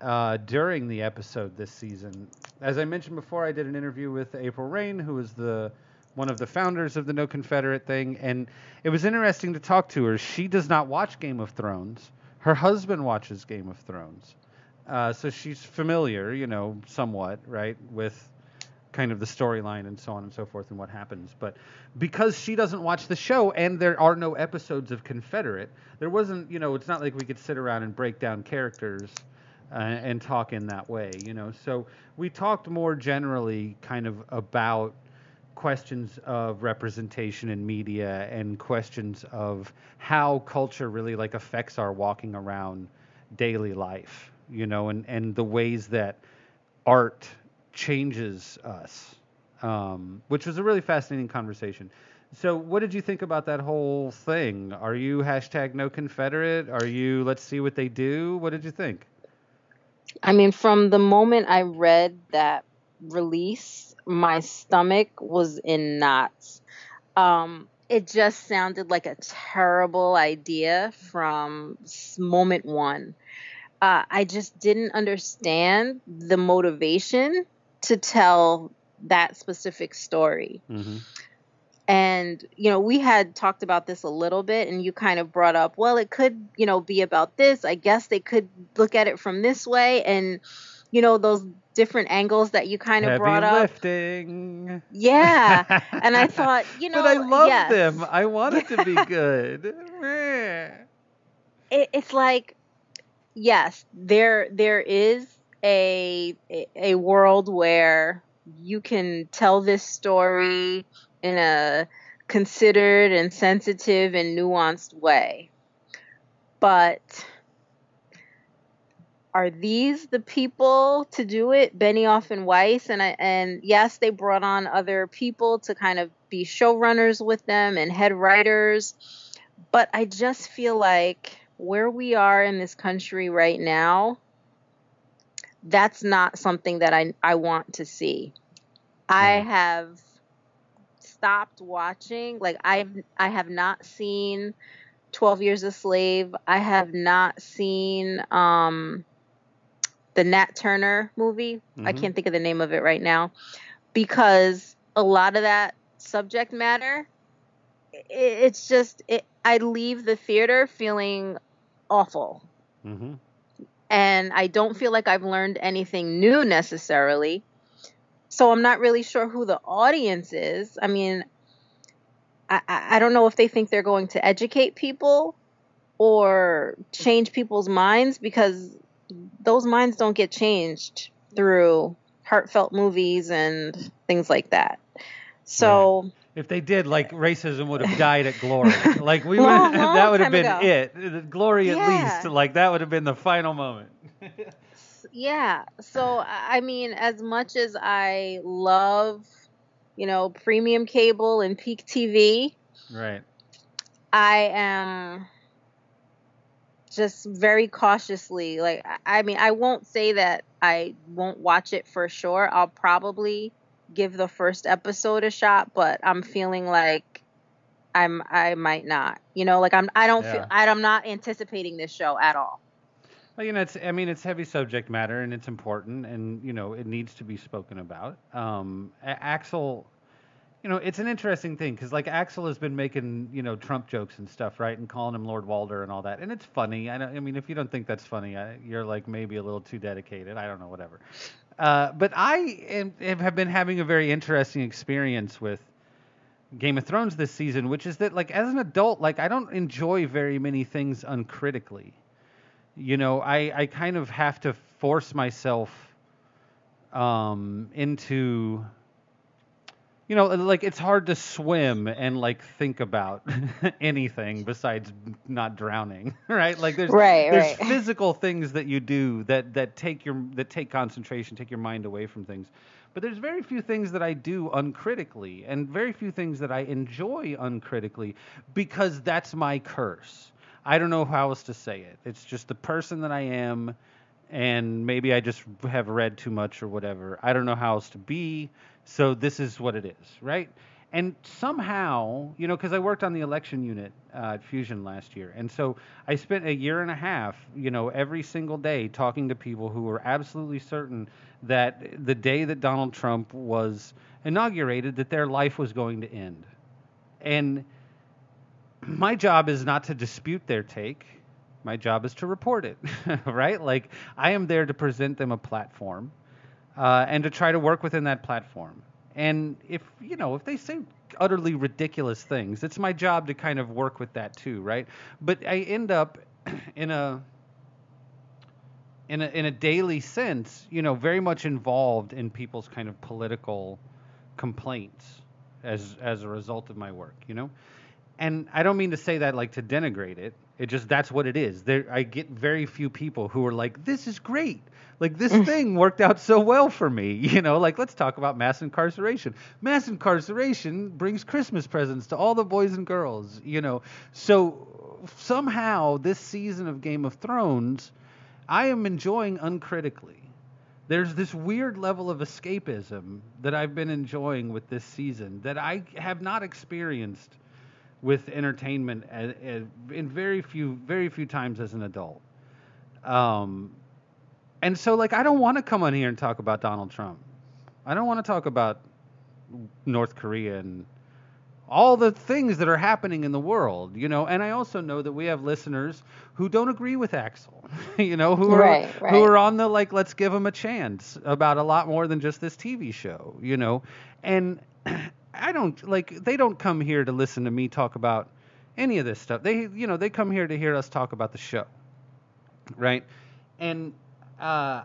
uh, during the episode this season. As I mentioned before, I did an interview with April Reign, who is the one of the founders of the No Confederate thing, and it was interesting to talk to her. She does not watch Game of Thrones. Her husband watches Game of Thrones, uh, so she's familiar, you know, somewhat, right, with kind of the storyline and so on and so forth and what happens. But because she doesn't watch the show and there are no episodes of Confederate, there wasn't, you know, it's not like we could sit around and break down characters uh, and talk in that way, you know. So we talked more generally kind of about questions of representation in media and questions of how culture really like affects our walking around daily life, you know, and, and the ways that art changes us, um, which was a really fascinating conversation. So, what did you think about that whole thing? Are you hashtag no Confederate? Are you let's see what they do? What did you think? I mean, from the moment I read that release, my stomach was in knots. Um, it just sounded like a terrible idea from moment one. Uh, I just didn't understand the motivation to tell that specific story. Mm-hmm. And, you know, we had talked about this a little bit, and you kind of brought up, well, it could, you know, be about this. I guess they could look at it from this way. And, you know, those different angles that you kind of Heavy brought up. lifting. Yeah. And I thought, you know, but I love yes. them. I want it to be good. It, it's like yes there there is a a- a world where you can tell this story in a considered and sensitive and nuanced way but are these the people to do it benioff and weiss and I, and yes they brought on other people to kind of be showrunners with them and head writers but I just feel like where we are in this country right now, that's not something that I, I want to see. I have stopped watching. Like I I have not seen 12 Years a Slave. I have not seen um the Nat Turner movie. I Mhm. can't think of the name of it right now because a lot of that subject matter i- it's just it, I leave the theater feeling awful Mm-hmm. and I don't feel like I've learned anything new necessarily. So I'm not really sure who the audience is. I mean, I, I I don't know if they think they're going to educate people or change people's minds because those minds don't get changed through heartfelt movies and things like that. So If they did, like racism would have died at glory. Like we Long, would, long that would have been ago. it. Glory at Yeah. least. Like that would have been the final moment. yeah so i I mean as much as i love you know premium cable and peak tv right. i am just very cautiously like I- mean i won't say that i won't watch it for sure i'll probably give the first episode a shot but i'm feeling like i'm i might not you know like i'm i don't Yeah. feel i'm not anticipating this show at all Well, you know, it's. I mean, it's heavy subject matter, and it's important, and you know, it needs to be spoken about. Um, Axel, you know, it's an interesting thing because like Axel has been making you know Trump jokes and stuff, right, and calling him Lord Walder and all that, and it's funny. I, I mean, if you don't think that's funny, I, you're like maybe a little too dedicated. I don't know, whatever. Uh, but I am- have been having a very interesting experience with Game of Thrones this season, which is that like as an adult, like I don't enjoy very many things uncritically you know i i kind of have to force myself um into you know like it's hard to swim and like think about anything besides not drowning right like there's Right, there's right. physical things that you do that that take your that take concentration take your mind away from things but there's very few things that I do uncritically and very few things that I enjoy uncritically because that's my curse. I don't know how else to say it. It's just the person that I am and maybe I just have read too much or whatever. I don't know how else to be. So this is what it is, right? And somehow, you know, because I worked on the election unit uh, at Fusion last year, and so I spent a year and a half, you know, every single day talking to people who were absolutely certain that the day that Donald Trump was inaugurated, that their life was going to end. And my job is not to dispute their take. My job is to report it, right? Like I am there to present them a platform uh, and to try to work within that platform. And if you know if they say utterly ridiculous things, it's my job to kind of work with that too, right? But I end up in a in a in a daily sense, you know, very much involved in people's kind of political complaints as as a result of my work, you know. And I don't mean to say that like to denigrate it. It just that's what it is. There, I get very few people who are like, "This is great." Like this thing worked out so well for me, you know. Like let's talk about mass incarceration. Mass incarceration brings Christmas presents to all the boys and girls, you know. So somehow this season of Game of Thrones, I am enjoying uncritically. There's this weird level of escapism that I've been enjoying with this season that I have not experienced with entertainment as, as, in very few very few times as an adult. Um, and so like I don't want to come on here and talk about Donald Trump. I don't want to talk about North Korea and all the things that are happening in the world, you know. And I also know that we have listeners who don't agree with Axel, you know, who are right, right. who are on the like let's give him a chance about a lot more than just this TV show, you know. And I don't like they don't come here to listen to me talk about any of this stuff. They you know, they come here to hear us talk about the show. Right? And uh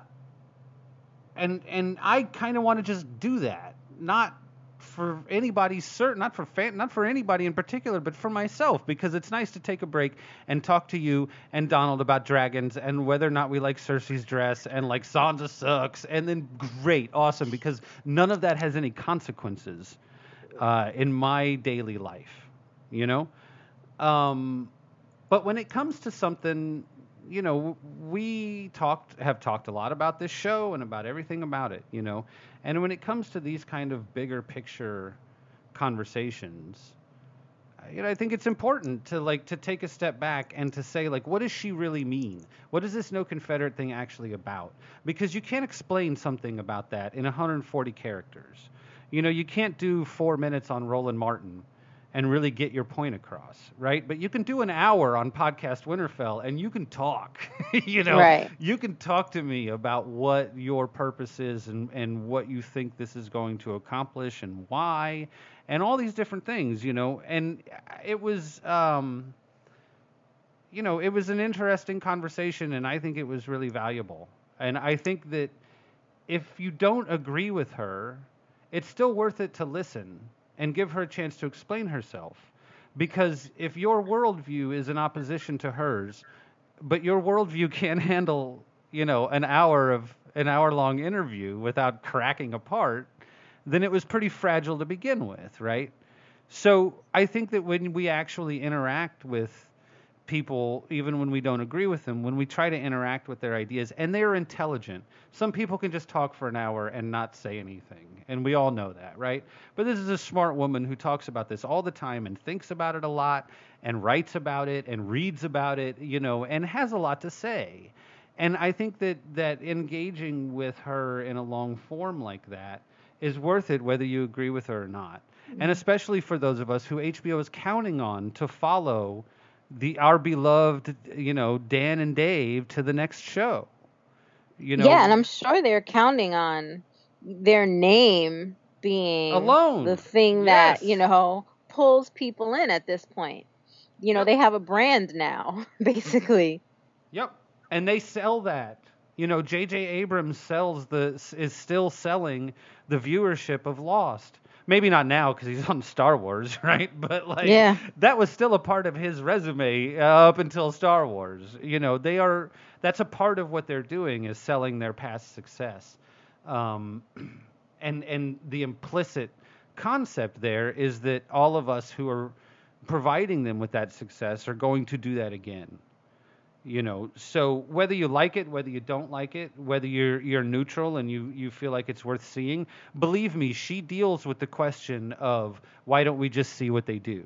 and and I kind of want to just do that. Not for anybody certain, not for fan, not for anybody in particular, but for myself because it's nice to take a break and talk to you and Donald about dragons and whether or not we like Cersei's dress and like Sansa sucks and then great, awesome because none of that has any consequences uh, in my daily life, you know. Um, but when it comes to something, you know, we talked have talked a lot about this show and about everything about it, you know. And when it comes to these kind of bigger picture conversations, you know, I think it's important to like to take a step back and to say like, what does she really mean? What is this no Confederate thing actually about? Because you can't explain something about that in 140 characters. You know, you can't do four minutes on Roland Martin and really get your point across, right? But you can do an hour on podcast Winterfell and you can talk. you know, Right. you can talk to me about what your purpose is and, and what you think this is going to accomplish and why and all these different things, you know. And it was um you know, it was an interesting conversation and I think it was really valuable. And I think that if you don't agree with her, it's still worth it to listen and give her a chance to explain herself. Because if your worldview is in opposition to hers, but your worldview can't handle, you know, an hour of an hour long interview without cracking apart, then it was pretty fragile to begin with, right? So I think that when we actually interact with people, even when we don't agree with them, when we try to interact with their ideas, and they are intelligent. Some people can just talk for an hour and not say anything, and we all know that, right? But this is a smart woman who talks about this all the time and thinks about it a lot and writes about it and reads about it, you know, and has a lot to say. And I think that that engaging with her in a long form like that is worth it whether you agree with her or not. And mm-hmm. especially for those of us who HBO is counting on to follow the our beloved, you know, Dan and Dave to the next show. You know, yeah, and I'm sure they're counting on their name being Alone. the thing that Yes. you know pulls people in at this point. You know, they have a brand now, basically. Yep. And they sell that. You know, J.J. Abrams sells the is still selling the viewership of Lost. Maybe not now because he's on Star Wars, right? But like, Yeah. that was still a part of his resume uh, up until Star Wars. You know, they are. That's a part of what they're doing is selling their past success. Um, and and the implicit concept there is that all of us who are providing them with that success are going to do that again you know so whether you like it whether you don't like it whether you're you're neutral and you you feel like it's worth seeing believe me she deals with the question of why don't we just see what they do?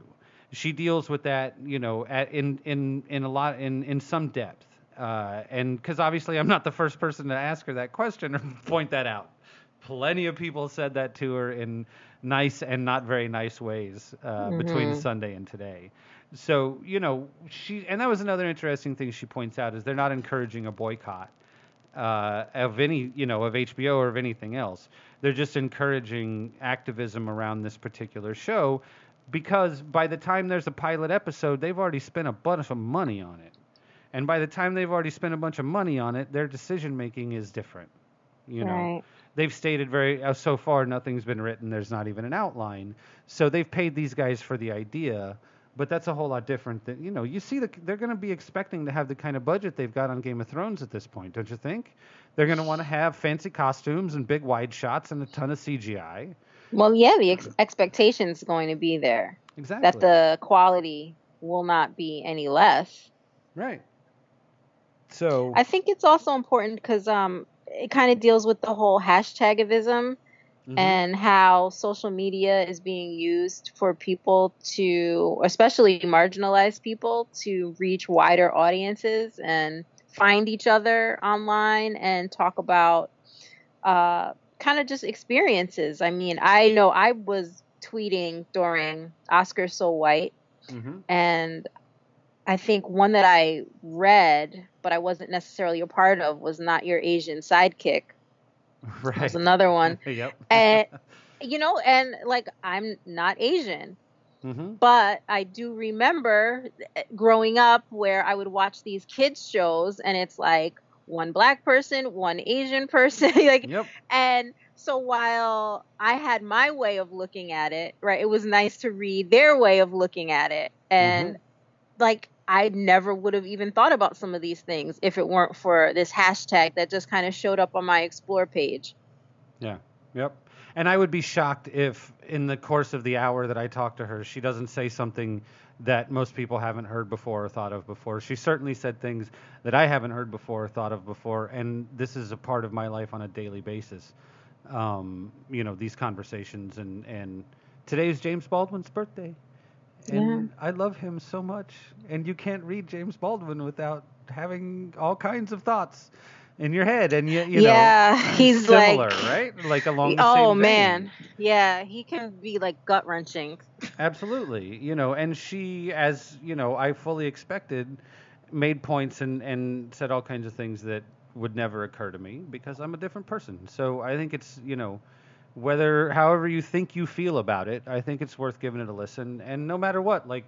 She deals with that you know at, in in in a lot in in some depth uh, and because obviously i'm not the first person to ask her that question or point that out. Plenty of people said that to her in nice and not very nice ways uh, between sunday and today so you know she and that was another interesting thing she points out is they're not encouraging a boycott uh, of any you know of HBO or of anything else. They're just encouraging activism around this particular show because by the time there's a pilot episode, they've already spent a bunch of money on it, and by the time they've already spent a bunch of money on it, their decision making is different. You know, Right. they've stated very uh, so far nothing's been written. There's not even an outline. So they've paid these guys for the idea. But that's a whole lot different than you know. You see, the, they're going to be expecting to have the kind of budget they've got on Game of Thrones at this point, don't you think? They're going to want to have fancy costumes and big wide shots and a ton of CGI. Well, yeah, the ex- expectation's going to be there Exactly. that the quality will not be any less. right. So I think it's also important because um, it kind of deals with the whole hashtagivism mhm. and how social media is being used for people to, especially marginalized people, to reach wider audiences and find each other online and talk about uh, kind of just experiences. I mean, I know I was tweeting during Oscars So White Mhm. and I think one that I read, but I wasn't necessarily a part of, was "Not Your Asian Sidekick." right. Was another one, yep. and you know, and like I'm not Asian, hmm but I do remember eh, growing up where I would watch these kids shows, and it's like one black person, one Asian person, like Yep. and so while I had my way of looking at it, right, it was nice to read their way of looking at it. And like I never would have even thought about some of these things if it weren't for this hashtag that just kind of showed up on my explore page. Yeah. Yep. And I would be shocked if, in the course of the hour that I talk to her, she doesn't say something that most people haven't heard before or thought of before. She certainly said things that I haven't heard before or thought of before, and this is a part of my life on a daily basis. Um, you know, these conversations, and and today's James Baldwin's birthday, and I love him so much. And you can't read James Baldwin without having all kinds of thoughts in your head, and you you know yeah, he's similar, like right? Like along the Oh. Oh man. Yeah, he can be like gut wrenching. Absolutely. You know, and she, as you know, I fully expected, made points and and said all kinds of things that would never occur to me because I'm a different person. So I think it's you know, whether however you think you feel about it, I think it's worth giving it a listen. And no matter what, like,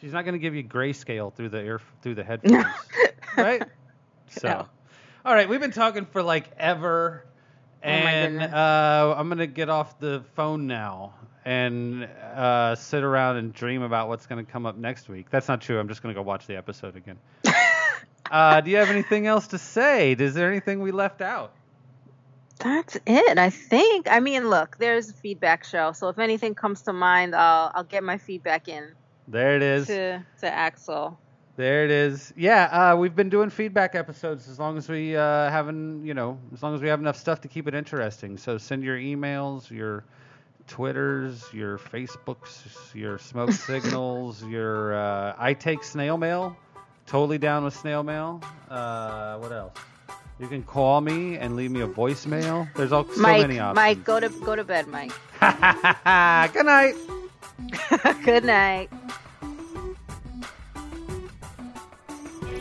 she's not going to give you grayscale through the ear through the headphones, right? So, No. all right, we've been talking for like ever, Oh and goodness. uh, I'm gonna get off the phone now and uh, sit around and dream about what's gonna come up next week. That's not true. I'm just gonna go watch the episode again. uh, do you have anything else to say? Is there anything we left out? That's it, I think. I mean, look, there's a feedback show, so if anything comes to mind, I'll I'll get my feedback in There it is. to to Axel. There it is. Yeah, uh, we've been doing feedback episodes as long as we uh, haven't, you know, as long as we have enough stuff to keep it interesting. So send your emails, your Twitters, your Facebooks, your smoke signals, your uh, I take snail mail. Totally down with snail mail. Uh, what else? You can call me and leave me a voicemail. There's all so Mike, many options. Mike, go to go to bed, Mike. Good night. Good night.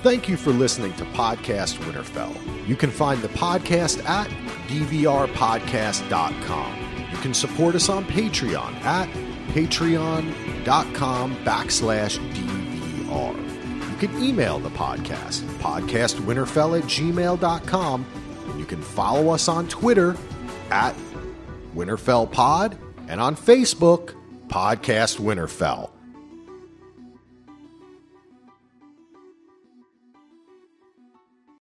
Thank you for listening to Podcast Winterfell. You can find the podcast at dvrpodcast.com. You can support us on Patreon at patreon.com backslash DVR. Can email the podcast, podcastwinterfell at gmail.com, and you can follow us on Twitter at Winterfell Pod and on Facebook, Podcast Winterfell.